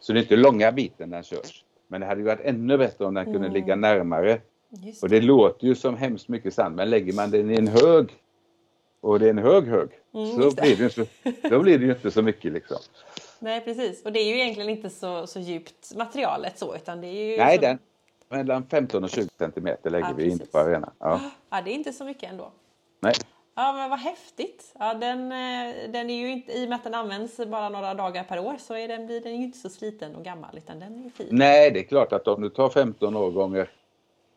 så det är inte långa biten den körs. Men det hade ju varit ännu bättre om den kunde Mm. ligga närmare. Just Och det låter ju som hemskt mycket sand men lägger man den i en hög och det är en hög hög Mm, så det. blir det, inte, då blir det ju inte så mycket liksom. Nej, precis. Och det är ju egentligen inte så, så djupt materialet så, utan det är ju... Nej, som... den mellan 15 och 20 centimeter lägger Ja, vi in på arenan. Ja, Ja, det är inte så mycket ändå. nej. Ja, men vad häftigt! Ja, den, eh, den är ju inte, I och med att den används bara några dagar per år så är den, blir den ju inte så sliten och gammal, utan den är fin. nej, det är klart att om du tar 15 år gånger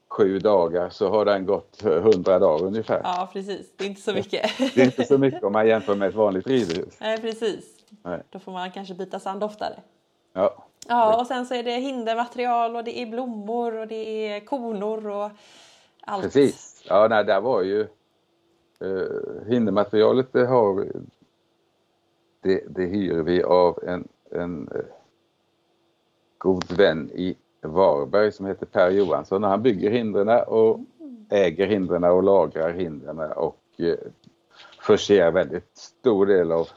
sju dagar så har den gått 100 dagar ungefär. Ja, precis. Det är inte så mycket. Det är inte så mycket om man jämför med ett vanligt ridhus. Nej, precis. Nej. Då får man kanske byta sand oftare. Ja, Ja, och sen så är det hindermaterial och det är blommor och det är konor och allt. precis. Ja, nej, där var ju eh, hindermaterialet det har det, det hyr vi av en, en eh, god vän i Varberg som heter Per Johansson. Han bygger hindren och äger hindren och lagrar hindren och eh, förser väldigt stor del av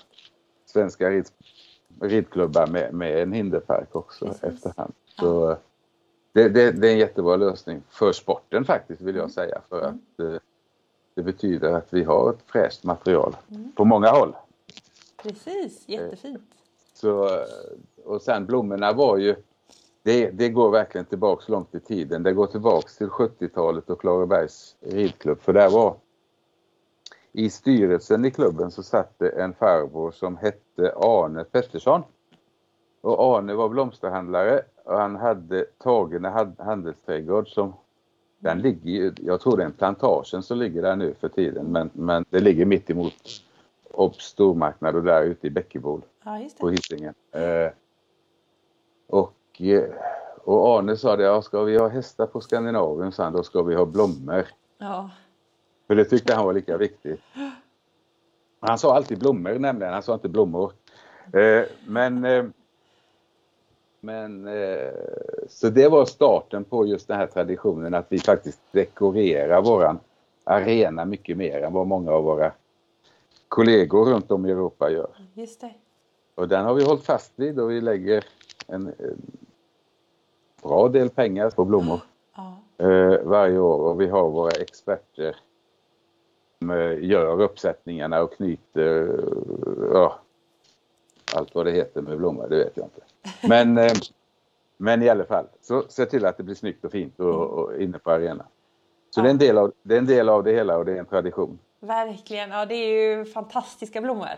svenska rid, ridklubbar med, med en hinderpark också Precis. efterhand. Så, eh, det, det, det är en jättebra lösning för sporten faktiskt vill jag säga för Mm. att eh, det betyder att vi har ett fräscht material på många håll. Precis, jättefint. Så, eh, och sen blommorna var ju, det, det går verkligen tillbaks långt i tiden. Det går tillbaks till 70-talet och Klarabergs ridklubb. För där var, i styrelsen i klubben så satt det en farbror som hette Arne Pettersson. Och Arne var blomsterhandlare och han hade Tagene handelsträdgård som den ligger jag tror det är en plantagen som ligger där nu för tiden men, men det ligger mitt emot Obs stormarknad och där ute i Bäckebol Ja, på. Hisingen. Eh, och, eh, och Arne sa det, ja, ska vi ha hästar på Skandinavien, så han, då ska vi ha blommor. Ja. För det tyckte han var lika viktigt. Han sa alltid blommor nämligen, han sa inte blommor. Eh, men eh, men eh, så det var starten på just den här traditionen att vi faktiskt dekorerar våran arena mycket mer än vad många av våra kollegor runt om i Europa gör. Just det. Och den har vi hållit fast vid och vi lägger en, en bra del pengar på blommor Ja. eh, varje år och vi har våra experter gör uppsättningarna och knyter eh, ja, allt vad det heter med blommor, det vet jag inte. Men, [laughs] eh, men i alla fall, så se till att det blir snyggt och fint och, och inne på arenan. Så Ja. det, är en del av, det är en del av det hela och det är en tradition. Verkligen. Ja, det är ju fantastiska blommor.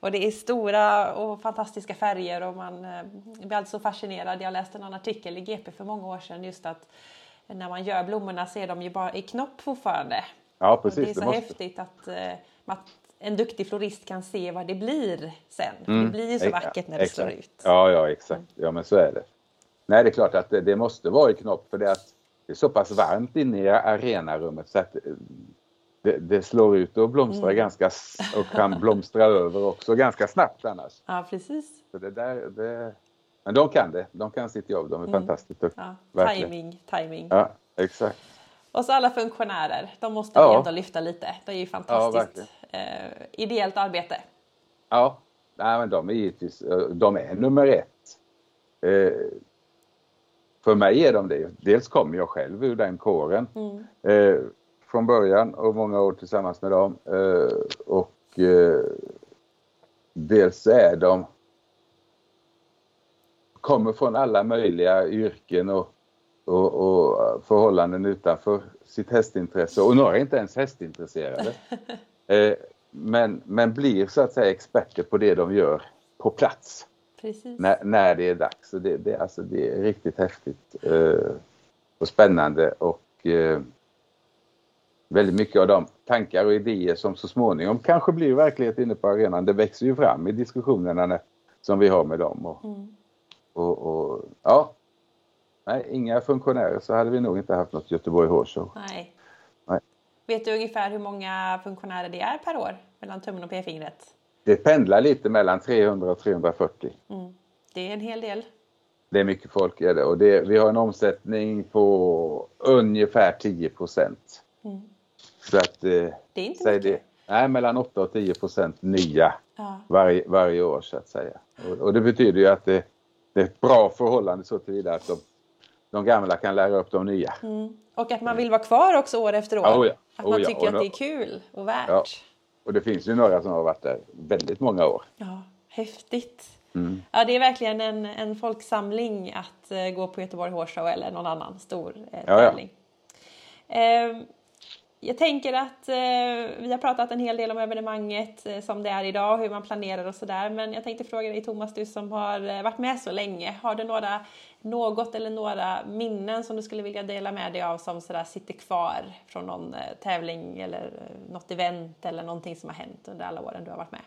Och det är stora och fantastiska färger och man eh, blir alltid så fascinerad. Jag läste en artikel i GP för många år sedan just att när man gör blommorna så är de ju bara i knopp fortfarande. Ja Och precis, det är så det måste. häftigt att, eh, att en duktig florist kan se vad det blir sen. Mm, Det blir ju så vackert när det slår ut. Ja, ja exakt. Ja men så är det. Nej det är klart att det, det måste vara i knopp för det är, att det är så pass varmt inne i arenarummet så att eh, det, det slår ut och blomstrar Mm. ganska och kan blomstra över också ganska snabbt annars. Ja, precis. Så det där, det, men de kan det. De kan sitt jobb. De är fantastiskt duktiga. Ja, timing, timing. Ja, exakt. Och så alla funktionärer, de måste vi Ja. ändå lyfta lite. Det är ju fantastiskt eh, ideellt arbete. Ja, nej, men de är givetvis, eh, de är nummer ett. Eh, för mig är de det. Dels kommer jag själv ur den kåren Mm. eh, från början och många år tillsammans med dem. Eh, och eh, dels är de kommer från alla möjliga yrken och, och, och förhållanden utanför sitt hästintresse och några är inte ens hästintresserade. [laughs] Eh, men, men blir så att säga experter på det de gör på plats när, när det är dags. Så det, det, alltså, det är riktigt häftigt eh, och spännande och eh, väldigt mycket av de tankar och idéer som så småningom kanske blir verklighet inne på arenan. Det växer ju fram i diskussionerna när, som vi har med dem. Och, Mm. och, och, ja, nej, inga funktionärer så hade vi nog inte haft något Göteborg Horse. Nej. Nej. Vet du ungefär hur många funktionärer det är per år mellan tummen och p-fingret? Det pendlar lite mellan 300 och 340. Mm. Det är en hel del. Det är mycket folk är det och det, vi har en omsättning på ungefär 10 procent. Mm. Så att, eh, Det är inte säg mycket. det, nej, mellan 8 och 10 procent nya Ja. varje, varje år så att säga. Och, och det betyder ju att det, det är ett bra förhållande så tillvida att de, de gamla kan lära upp de nya. Mm. Och att man vill vara kvar också år efter år. Ja, oh ja. Att Oh man ja. tycker att det är kul och värt. Och det finns ju några som har varit där väldigt många år. Ja, häftigt. Mm. Ja, det är verkligen en, en folksamling att eh, gå på Göteborg Horse Show eller någon annan stor eh, tävling. Eh, jag tänker att eh, vi har pratat en hel del om evenemanget eh, som det är idag, hur man planerar och sådär. Men jag tänkte fråga dig Thomas, du som har eh, varit med så länge. Har du några, något eller några minnen som du skulle vilja dela med dig av som sådär sitter kvar från någon eh, tävling eller eh, något event eller någonting som har hänt under alla åren du har varit med?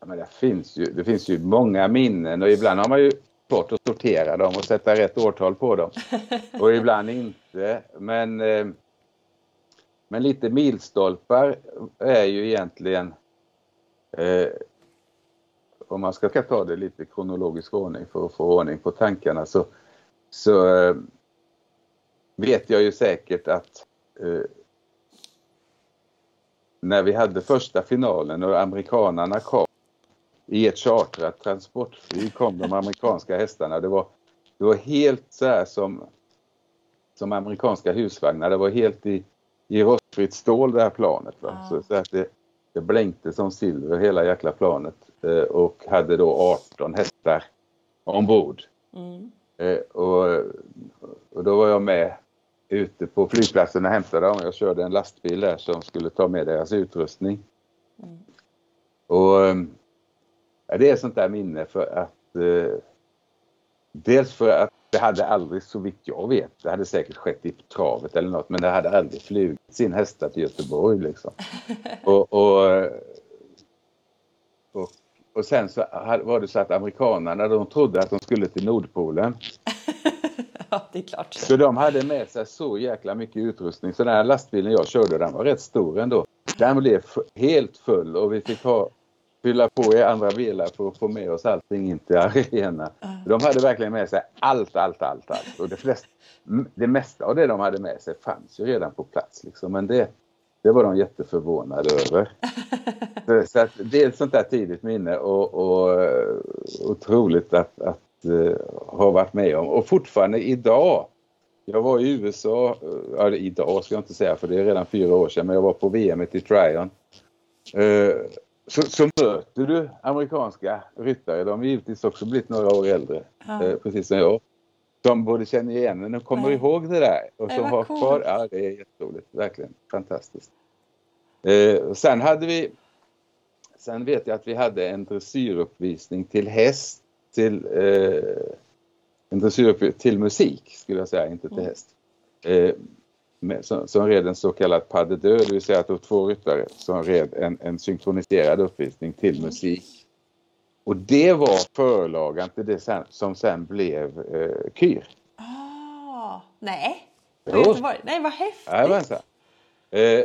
Ja, men det, finns ju, det finns ju många minnen och ibland har man ju svårt att sortera dem och sätta rätt årtal på dem. [laughs] Och ibland inte. Men, eh, men lite milstolpar är ju egentligen eh, om man ska ta det lite i kronologisk ordning för att få ordning på tankarna så, så eh, vet jag ju säkert att eh, när vi hade första finalen och amerikanarna kom i ett chartrat transportflyg kom de amerikanska hästarna. Det var, det var helt så här som, som amerikanska husvagnar. Det var helt i, i rostfritt stål det här planet. Va? Ja. Så, så att det, det blänkte som silver hela jäkla planet eh, och hade då 18 hästar ombord. Mm. Eh, och, och då var jag med ute på flygplatsen och hämtade dem. Jag körde en lastbil där som skulle ta med deras utrustning. Mm. Och ehm, ja, det är sånt där minne för att eh, dels för att det hade aldrig, så vitt jag vet, det hade säkert skett i travet eller något, men det hade aldrig flugit sin hästar till Göteborg liksom. [laughs] och, och, och, och sen så var det så att amerikanerna, de trodde att de skulle till Nordpolen. [laughs] Ja, det är klart. Så de hade med sig så jäkla mycket utrustning. Så den här lastbilen jag körde, den var rätt stor ändå. Den blev helt full och vi fick ha, fylla på i andra bilar för att få med oss allting in till arenan. De hade verkligen med sig allt, allt, allt, allt. Och det, flesta, det mesta av det de hade med sig fanns ju redan på plats. Liksom. Men det, det var de jätteförvånade över. [laughs] Så att det är ett sånt där tidigt minne och, och otroligt att, att uh, ha varit med om. Och fortfarande idag. Jag var i USA, ja idag ska jag inte säga för det är redan fyra år sedan, men jag var på VM i Tryon. Så, så, möter du amerikanska ryttare, de har givetvis också blivit några år äldre, ja. uh, precis som jag. Som både känner igen men de kommer Nej. ihåg det där och som har kvar, ja det är jätteroligt, verkligen fantastiskt. Eh, sen hade vi Sen vet jag att vi hade en dressyruppvisning till häst, till, eh, en dressyruppvisning till musik skulle jag säga, inte till mm. häst. Eh, som, som red en så kallad pas de deux, det vill säga att det var två ryttare som red en, en synkroniserad uppvisning till mm. musik. Och det var förlagan till det sen, som sen blev eh, Kyr. Ah, nej, jo. nej vad häftigt! Ja, eh,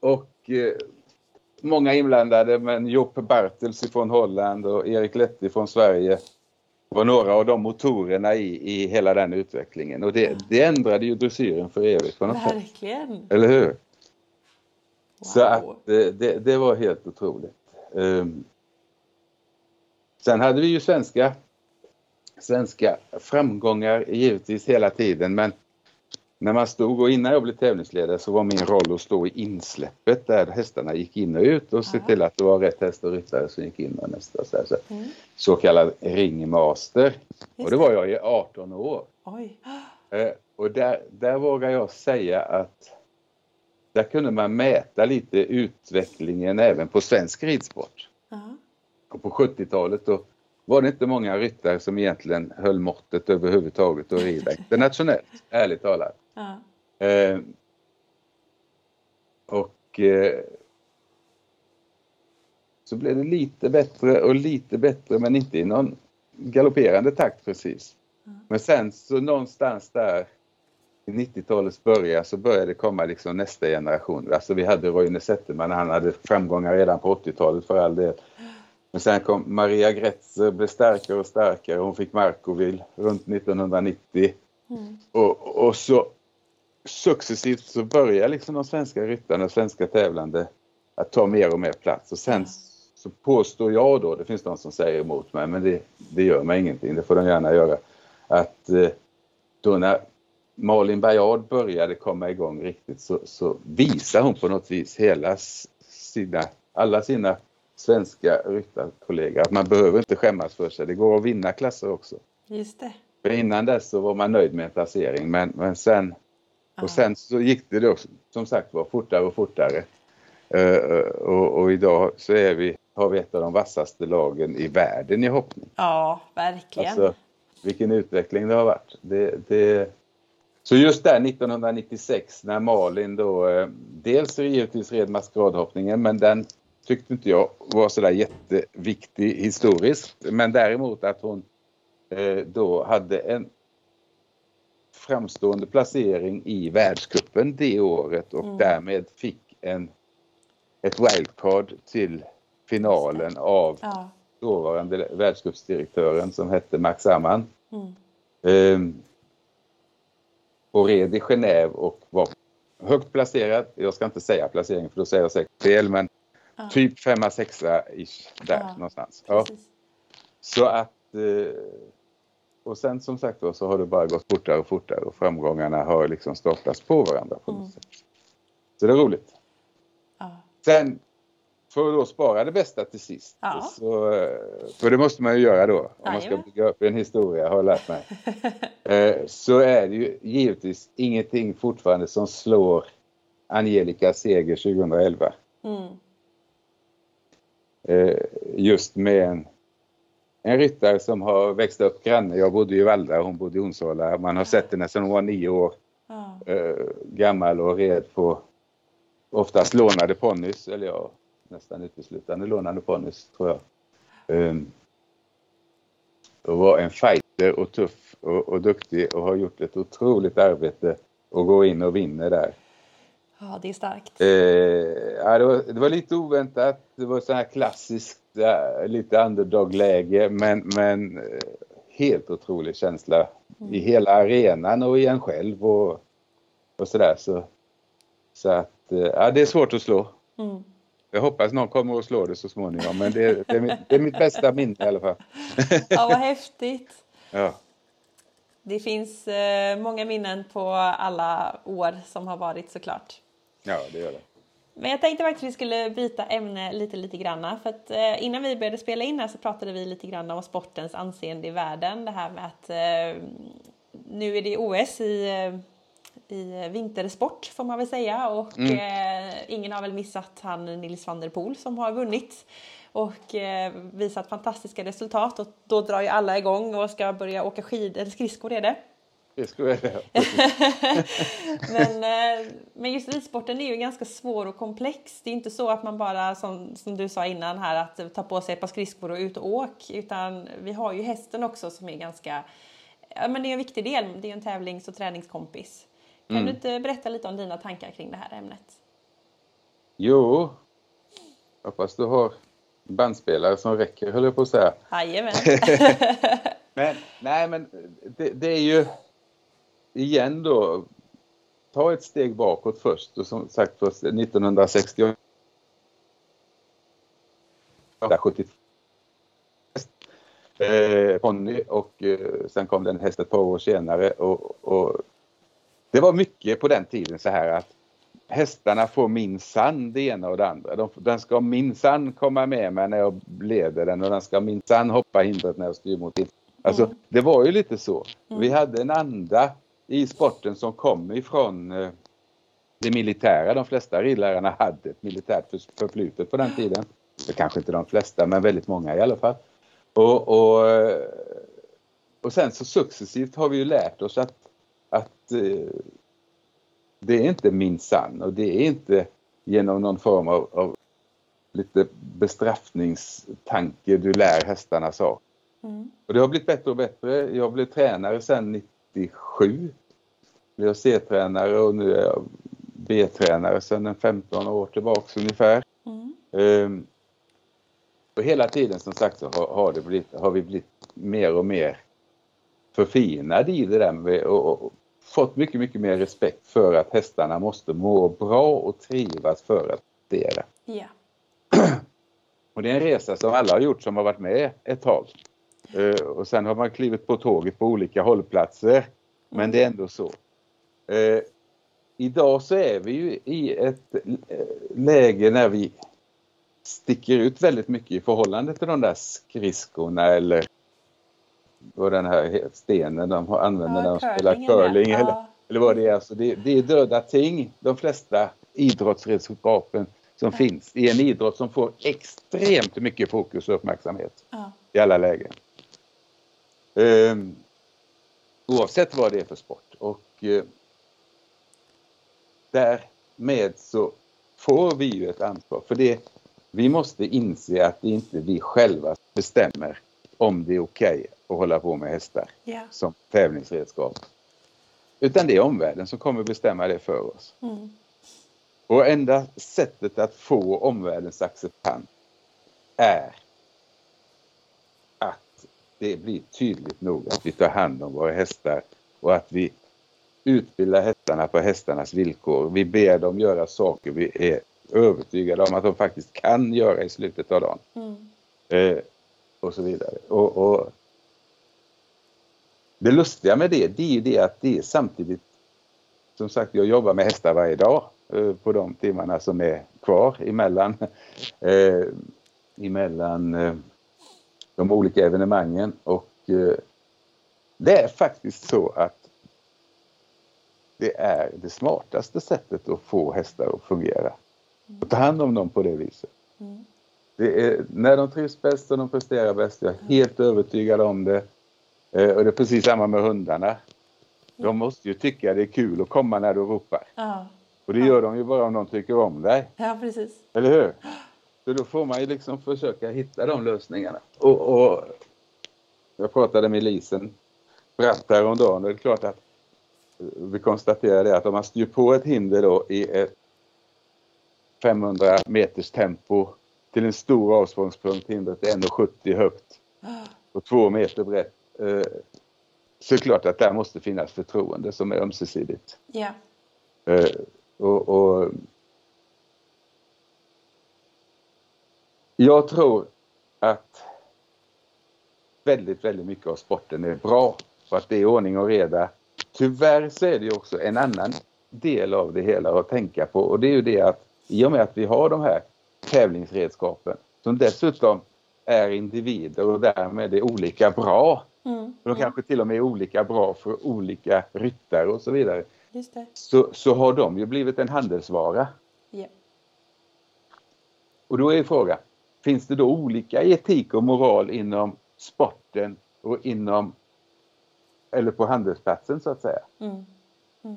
och eh, många inblandade men Joppe Bartels från Holland och Erik Letti från Sverige var några av de motorerna i, i hela den utvecklingen och det, ja. det ändrade ju dressyren för evigt på något Verkligen. sätt. Eller hur? Wow. Så att det, det, det, var helt otroligt. Um, sen hade vi ju svenska, svenska framgångar givetvis hela tiden men när man stod och innan jag blev tävlingsledare så var min roll att stå i insläppet där hästarna gick in och ut och se till att det var rätt häst och ryttare som gick in och nästa. Så, så. Mm. så kallad ringmaster. och det var jag i 18 år. Oj. Eh, och där, där vågar jag säga att där kunde man mäta lite utvecklingen även på svensk ridsport. Och på 70-talet då var det inte många ryttare som egentligen höll måttet överhuvudtaget och rida [laughs] internationellt, ärligt talat. Ja. Eh, och eh, så blev det lite bättre och lite bättre men inte i någon galopperande takt precis. Ja. Men sen så någonstans där i 90-talets början så började det komma liksom nästa generation. Alltså vi hade Roine Zetterman, han hade framgångar redan på 80-talet för all del. Men sen kom Maria Gretzer, blev starkare och starkare. Hon fick Markoville runt 1990. Mm. Och, och så successivt så börjar liksom de svenska ryttarna, svenska tävlande att ta mer och mer plats. Och sen så påstår jag då, det finns de som säger emot mig, men det, det gör mig ingenting, det får de gärna göra, att eh, då när Malin Bajard började komma igång riktigt så, så visar hon på något vis hela sina, alla sina svenska ryttarkollegor att man behöver inte skämmas för sig. Det går att vinna klasser också. Just det. För innan dess så var man nöjd med en placering men, men sen och sen så gick det då som sagt var fortare och fortare. Uh, och, och, idag så är vi, har vi ett av de vassaste lagen i världen i hoppning. Ja, verkligen. Alltså, vilken utveckling det har varit. Det, det... Så just där 1996 när Malin då, eh, dels givetvis red maskradhoppningen men den tyckte inte jag var sådär jätteviktig historiskt. Men däremot att hon eh, då hade en framstående placering i världskuppen det året och mm. därmed fick en, ett wildcard till finalen av ja. dåvarande världscupsdirektören som hette Max Amman. Mm. Ehm, och red i Genève och var högt placerad. Jag ska inte säga placeringen för då säger jag säkert fel men ja. typ femma, sexa ish där ja. någonstans. Så att eh, och sen som sagt då, så har det bara gått fortare och fortare och framgångarna har liksom staplats på varandra på något mm. sätt. Så det är roligt. Ja. Sen för att då spara det bästa till sist. Ja. Så, för det måste man ju göra då om man ska bygga upp en historia har jag lärt mig. [laughs] Eh, så är det ju givetvis ingenting fortfarande som slår Angelica seger 2011. Mm. Eh, just med en en ryttare som har växt upp granne. Jag bodde i Valda och hon bodde i Onsala. Man har sett henne sedan hon var nio år ja. äh, gammal och red på oftast lånade ponnys, eller ja, nästan uteslutande lånade ponnys tror jag. Um, och var en fighter och tuff och, och duktig och har gjort ett otroligt arbete och går in och vinner där. Ja, det är starkt. Eh, ja, det, var, det var lite oväntat. Det var så här klassiskt, äh, lite underdog-läge men, men eh, helt otrolig känsla mm. i hela arenan och i en själv och, och sådär. Så, så att, eh, ja, det är svårt att slå. Mm. Jag hoppas någon kommer att slå det så småningom men det, det, är, mitt, det är mitt bästa minne i alla fall. ja, vad häftigt. [laughs] Ja. Det finns eh, många minnen på alla år som har varit såklart. Ja, det gör det. Men jag tänkte faktiskt att vi skulle byta ämne lite, lite granna. För att eh, innan vi började spela in här så pratade vi lite grann om sportens anseende i världen. Det här med att eh, nu är det OS i, eh, i vintersport får man väl säga. Och mm. eh, ingen har väl missat han Nils van der Poel som har vunnit och eh, visat fantastiska resultat. Och då drar ju alla igång och ska börja åka skidor, eller skridskor är det. Skridskor är det, [laughs] men, eh, men just ridsporten är ju ganska svår och komplex. Det är inte så att man bara, som, som du sa innan här, att ta på sig ett par skridskor och ut och åk. Utan vi har ju hästen också som är ganska, ja men det är en viktig del. Det är en tävlings och träningskompis. Kan mm. du inte berätta lite om dina tankar kring det här ämnet? Jo, hoppas du har bandspelare som räcker höll jag på att säga. Jajamän. [laughs] [laughs] men nej men det, det, är ju igen då ta ett steg bakåt först och som sagt först 1968 72 eh, ponny och eh, sen kom den häst ett par år senare och, och det var mycket på den tiden så här att hästarna får minsann det ena och det andra. De, den ska minsann komma med mig när jag leder den och den ska minsann hoppa hindret när jag styr mot hindret. Alltså mm. det var ju lite så. Mm. Vi hade en anda i sporten som kom ifrån eh, det militära. De flesta ridlärarna hade ett militärt förflutet på den tiden. Kanske inte de flesta men väldigt många i alla fall. Och, och, eh, och sen så successivt har vi ju lärt oss att, att eh, det är inte minsann och det är inte genom någon form av, av lite bestraffningstanke du lär hästarna sak. Mm. Och det har blivit bättre och bättre. Jag blev tränare sedan 97. Blev C-tränare och nu är jag B-tränare sedan 15 år tillbaks ungefär. Mm. Um, och hela tiden som sagt så har, har, blivit, har vi blivit mer och mer förfinade i det där med och, och, fått mycket, mycket mer respekt för att hästarna måste må bra och trivas för att prestera. Ja. [clears throat] Och det är en resa som alla har gjort som har varit med ett tag. Uh, och sen har man klivit på tåget på olika hållplatser. Men det är ändå så. Uh, idag så är vi ju i ett uh, läge när vi sticker ut väldigt mycket i förhållande till de där skridskorna eller och den här stenen de använder ja, när de spelar curling eller, ja. eller vad det är. Alltså det, det är döda ting, de flesta idrottsredskapen som ja. finns i en idrott som får extremt mycket fokus och uppmärksamhet i alla lägen. Um, oavsett vad det är för sport. Och uh, därmed så får vi ju ett ansvar. För det, vi måste inse att det inte är vi själva bestämmer om det är okej okay att hålla på med hästar yeah. som tävlingsredskap. Utan det är omvärlden som kommer bestämma det för oss. Mm. Och enda sättet att få omvärldens acceptans är det blir tydligt nog att vi tar hand om våra hästar och att vi utbildar hästarna på hästarnas villkor. Vi ber dem göra saker vi är övertygade om att de faktiskt kan göra i slutet av dagen. Mm. Eh, och så vidare. Och, och, det lustiga med det, det är ju det att det är samtidigt, som sagt jag jobbar med hästar varje dag eh, på de timmarna som är kvar emellan, [laughs] eh, emellan eh, de olika evenemangen och eh, det är faktiskt så att det är det smartaste sättet att få hästar att fungera. Att ta hand om dem på det viset. Mm. Det är när de trivs bäst och de presterar bäst. Jag är helt övertygad om det. Eh, och det är precis samma med hundarna. De måste ju tycka det är kul att komma när du ropar. Ja. Och det gör de ju bara om de tycker om dig. Ja, precis. Eller hur? Så då får man ju liksom försöka hitta de lösningarna. Och, och jag pratade med Lisen ratt häromdagen och det är klart att vi konstaterar det att om man styr på ett hinder då i ett 500 meters tempo till en stor avsprångspunkt, hindret är 1,70 högt och två meter brett. Eh, så är det klart att där måste finnas förtroende som är ömsesidigt. Ja. Eh, och, och jag tror att väldigt, väldigt mycket av sporten är bra för att det är ordning och reda. Tyvärr så är det ju också en annan del av det hela att tänka på och det är ju det att i och med att vi har de här tävlingsredskapen som dessutom är individer och därmed är olika bra. Mm. De kanske till och med är olika bra för olika ryttare och så vidare. Så, så har de ju blivit en handelsvara. Yeah. Och då är frågan, finns det då olika etik och moral inom sporten och inom eller på handelsplatsen så att säga? Mm. Mm.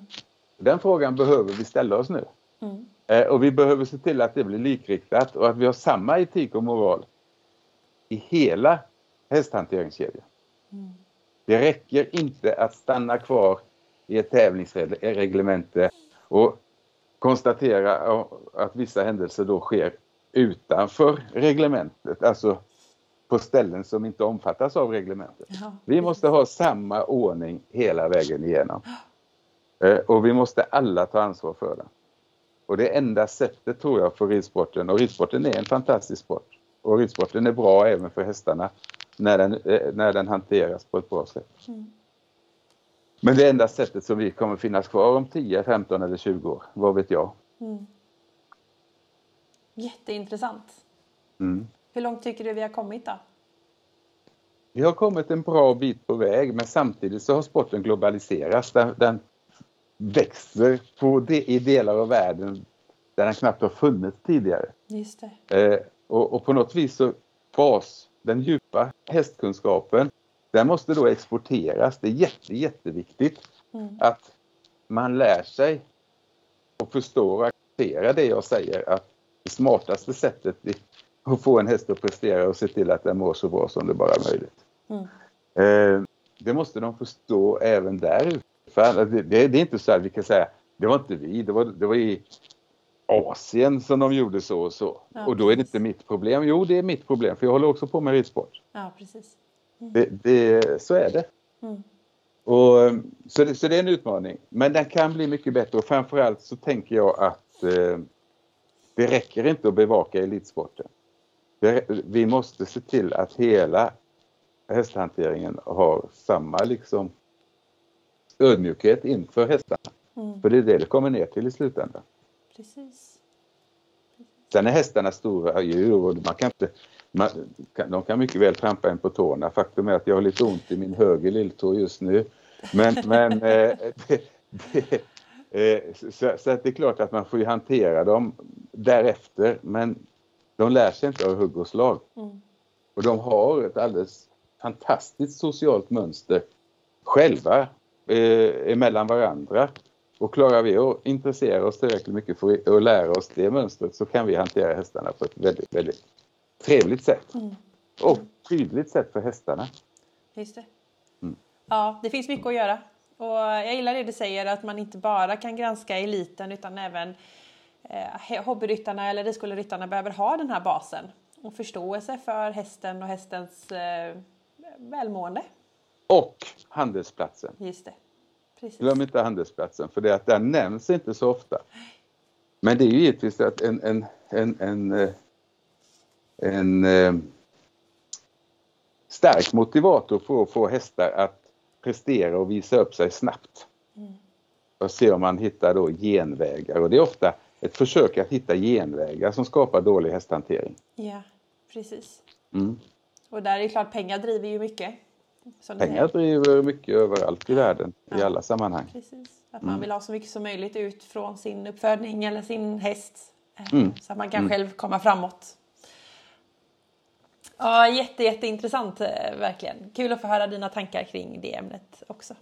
Den frågan behöver vi ställa oss nu. Mm. Eh, och vi behöver se till att det blir likriktat och att vi har samma etik och moral i hela hästhanteringskedjan. Mm. Det räcker inte att stanna kvar i ett tävlingsreglemente och konstatera att vissa händelser då sker utanför reglementet, alltså på ställen som inte omfattas av reglementet. Ja. Vi måste ha samma ordning hela vägen igenom. Eh, och vi måste alla ta ansvar för det. Och det enda sättet tror jag för ridsporten, och ridsporten är en fantastisk sport, och ridsporten är bra även för hästarna när den, eh, när den hanteras på ett bra sätt. Mm. Men det enda sättet som vi kommer finnas kvar om 10, 15 eller 20 år, vad vet jag? Mm. Jätteintressant. Mm. Hur långt tycker du vi har kommit då? Vi har kommit en bra bit på väg men samtidigt så har sporten globaliserats. Den, den växer på de, i delar av världen där den knappt har funnits tidigare. Just eh, och, och, på något vis så bas, den djupa hästkunskapen, den måste då exporteras. Det är jätte, jätteviktigt mm. att man lär sig och förstår och accepterar det jag säger att det smartaste sättet att få en häst att prestera och se till att den mår så bra som det bara är möjligt. Mm. Eh, det måste de förstå även där för det, det, det, är inte så att vi kan säga, det var inte vi, det var, det var i Asien som de gjorde så och så. Ja, och då är det inte mitt problem. Jo, det är mitt problem för jag håller också på med ridsport. Ja, precis. Mm. Det, det, så är det. Mm. Och, så, det. Så det är en utmaning. Men den kan bli mycket bättre och framförallt så tänker jag att eh, det räcker inte att bevaka elitsporten. Vi måste se till att hela hästhanteringen har samma liksom ödmjukhet inför hästarna. Mm. För det är det det kommer ner till i slutändan. Precis. Sen är hästarna stora djur och man kan inte, man, de kan mycket väl trampa en på tårna. Faktum är att jag har lite ont i min höger lilltå just nu. Men, men eh, [laughs] det, det, så, så att det är klart att man får hantera dem därefter. Men de lär sig inte av hugg och slag. Mm. Och de har ett alldeles fantastiskt socialt mönster själva eh, emellan varandra. Och klarar vi att intressera oss tillräckligt mycket för att lära oss det mönstret så kan vi hantera hästarna på ett väldigt, väldigt trevligt sätt. Mm. Och tydligt sätt för hästarna. Just det. Mm. Ja, det finns mycket att göra. Och jag gillar det du säger att man inte bara kan granska eliten utan även eh, hobbyryttarna eller ridskoleryttarna behöver ha den här basen och förståelse för hästen och hästens eh, välmående. Och handelsplatsen. Just det. Precis. Glöm inte handelsplatsen för det att den nämns inte så ofta. Men det är ju givetvis att en, en, en, en, eh, en, en eh, stark motivator för att få hästar att prestera och visa upp sig snabbt. Mm. Och se om man hittar då genvägar och det är ofta ett försök att hitta genvägar som skapar dålig hästhantering. Ja, precis. Mm. Och där är det klart, pengar driver ju mycket. Pengar driver mycket överallt i världen, ja, i alla sammanhang. Precis. Att man mm. vill ha så mycket som möjligt ut från sin uppfödning eller sin häst. Eh, mm. Så att man kan mm. själv komma framåt. Ja, jätte, jätteintressant eh, verkligen. Kul att få höra dina tankar kring det ämnet också.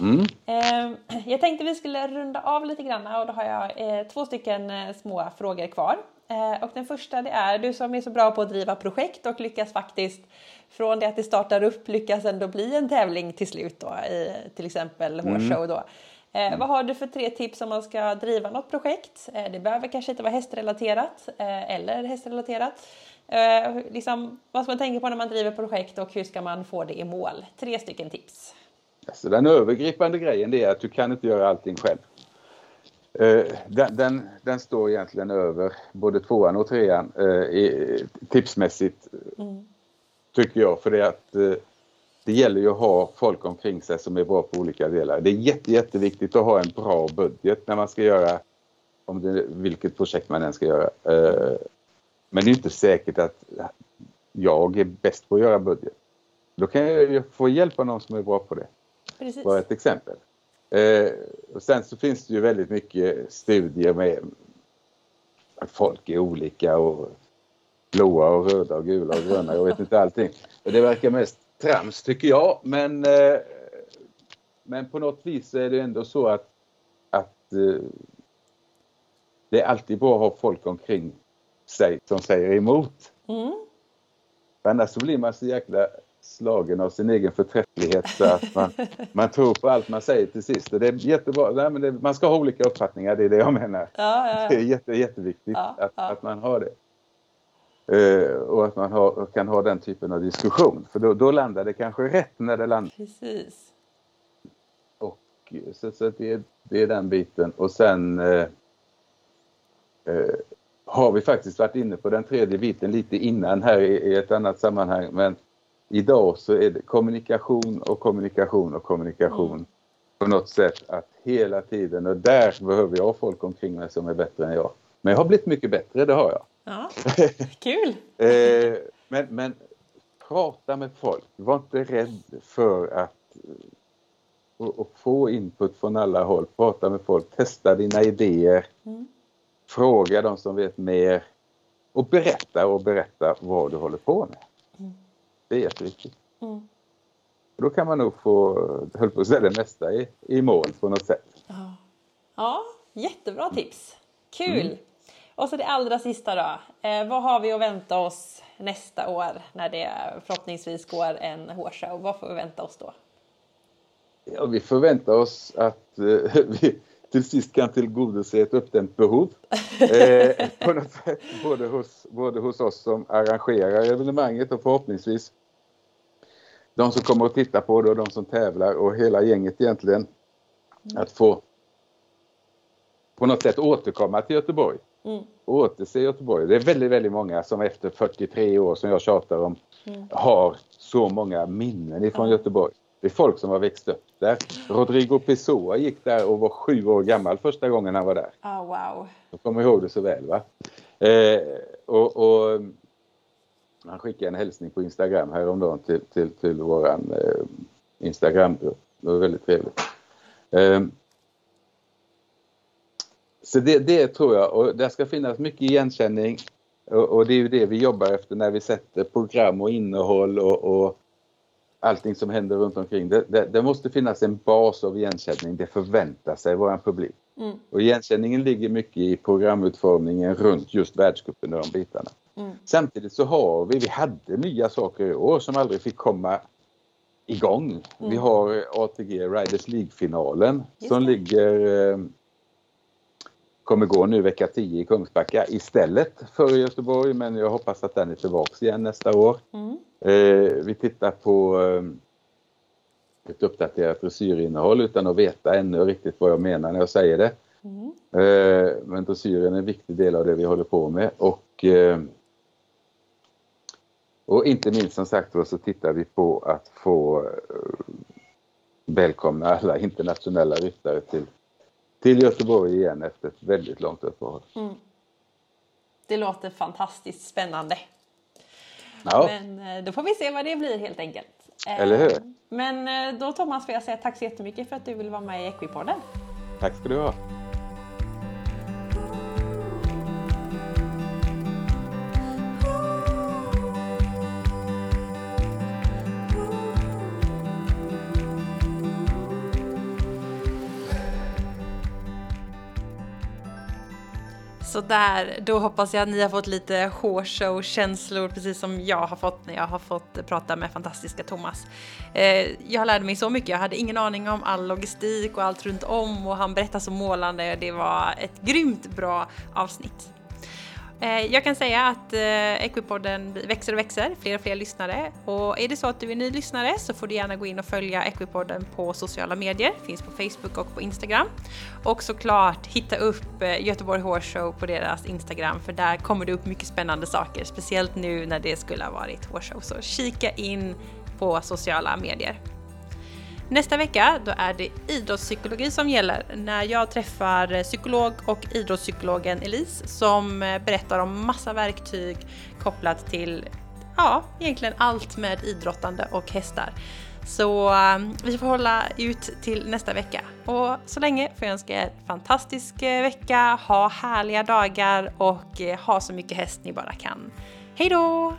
Mm. Ehm, jag tänkte vi skulle runda av lite grann och då har jag eh, två stycken eh, små frågor kvar. Och den första det är du som är så bra på att driva projekt och lyckas faktiskt från det att det startar upp lyckas ändå bli en tävling till slut då i till exempel hårshow mm. då. Eh, vad har du för tre tips om man ska driva något projekt? Det behöver kanske inte vara hästrelaterat eller hästrelaterat. Eh, liksom, vad ska man tänka på när man driver projekt och hur ska man få det i mål? Tre stycken tips. Alltså den övergripande grejen är att du kan inte göra allting själv. Eh, den, den, den, står egentligen över både tvåan och trean eh, tipsmässigt. Mm. Tycker jag för det att eh, det gäller ju att ha folk omkring sig som är bra på olika delar. Det är jätte, jätteviktigt att ha en bra budget när man ska göra om det, vilket projekt man än ska göra. Men det är inte säkert att jag är bäst på att göra budget. Då kan jag få hjälp av någon som är bra på det. Precis. Bara ett exempel. Eh, och sen så finns det ju väldigt mycket studier med att folk är olika och blåa och röda och gula och gröna. Jag vet inte allting. Det verkar mest trams tycker jag. Men, eh, men på något vis är det ändå så att, att eh, det är alltid bra att ha folk omkring sig som säger emot. Mm. Annars så blir man så jäkla slagen av sin egen förträfflighet så att man, [laughs] man tror på allt man säger till sist. Och det är jättebra. Nej, men det, man ska ha olika uppfattningar, det är det jag menar. Ja, ja, ja. Det är jätte, jätteviktigt att, att man har det. Uh, och att man har, kan ha den typen av diskussion. För då, då landar det kanske rätt när det landar. Precis. Och, så så det, det är den biten. Och sen uh, uh, har vi faktiskt varit inne på den tredje biten lite innan här i, ett annat sammanhang. Men idag så är det kommunikation och kommunikation och kommunikation. Mm. På något sätt att hela tiden, och där behöver jag folk omkring mig som är bättre än jag. Men jag har blivit mycket bättre, det har jag. Ja, [laughs] kul! eh, men, men prata med folk. Var inte rädd för att och, och få input från alla håll. Prata med folk, testa dina idéer. Mm. Fråga de som vet mer. Och berätta och berätta vad du håller på med. Mm. Det är jätteviktigt. Mm. Då kan man nog få, höll på att säga det mesta i, i mål på något sätt. Ja, ja jättebra tips. Kul! Mm. Och så det allra sista då. Eh, vad har vi att vänta oss nästa år när det förhoppningsvis går en hårshow? Vad får vi vänta oss då? Ja, vi förväntar oss att eh, [laughs] vi till sist kan tillgodose ett uppdämt behov. Eh, [laughs] på något sätt, både hos, både hos oss som arrangerar evenemanget och förhoppningsvis de som kommer att titta på det och de som tävlar och hela gänget egentligen. Mm. Att få på något sätt återkomma till Göteborg. Mm. återse Göteborg. Det är väldigt, väldigt många som efter 43 år som jag tjatar om mm. har så många minnen ifrån mm. Göteborg. Det är folk som har växt upp där. Rodrigo Pessoa gick där och var sju år gammal första gången han var där. Oh, wow. Jag kommer ihåg det så väl. va? Eh, och, och, han skickade en hälsning på Instagram häromdagen till, till, till våran eh, Instagramgrupp. Det var väldigt trevligt. Eh, så det, det tror jag och det ska finnas mycket igenkänning och, och, det är ju det vi jobbar efter när vi sätter program och innehåll och, och allting som händer runt omkring. Det, det, det, måste finnas en bas av igenkänning, det förväntar sig vår publik. Mm. Och igenkänningen ligger mycket i programutformningen runt just världscupen och de bitarna. Mm. Samtidigt så har vi, vi hade nya saker i år som aldrig fick komma igång. Mm. Vi har ATG Riders League-finalen som ligger eh, kommer gå nu vecka 10 i Kungsbacka istället för Göteborg men jag hoppas att den är tillbaks igen nästa år. Mm. Eh, vi tittar på eh, ett uppdaterat dressyrinnehåll utan att veta ännu riktigt vad jag menar när jag säger det. Mm. Eh, men dressyren är en viktig del av det vi håller på med och och inte minst som sagt så tittar vi på att få välkomna alla internationella ryttare till till Göteborg igen efter ett väldigt långt uppehåll. Mm. Det låter fantastiskt spännande. Ja. Men eh, då får vi se vad det blir helt enkelt. Eller hur? Eh, men eh, då Thomas får jag säga tack så jättemycket för att du vill vara med i Equipodden. Tack ska du ha. Så där, då hoppas jag att ni har fått lite hårshow-känslor precis som jag har fått när jag har fått prata med fantastiska Thomas. Eh, jag lärde mig så mycket, jag hade ingen aning om all logistik och allt runt om och han berättade så målande. Det var ett grymt bra avsnitt. Eh, jag kan säga att eh, Equipodden växer och växer, fler och fler lyssnare. Och är det så att du är ny lyssnare så får du gärna gå in och följa Equipodden på sociala medier, finns på Facebook och på Instagram. Och såklart hitta upp eh, Göteborg Horse Show på deras Instagram för där kommer det upp mycket spännande saker, speciellt nu när det skulle ha varit Horse Show. Så kika in på sociala medier. Nästa vecka då är det idrottspsykologi som gäller när jag träffar psykolog och idrottspsykologen Elise som eh, berättar om massa verktyg kopplat till ja, egentligen allt med idrottande och hästar. Så eh, vi får hålla ut till nästa vecka. Och så länge får jag önska er en fantastisk eh, vecka, ha härliga dagar och ha så mycket häst ni bara kan. Hej då!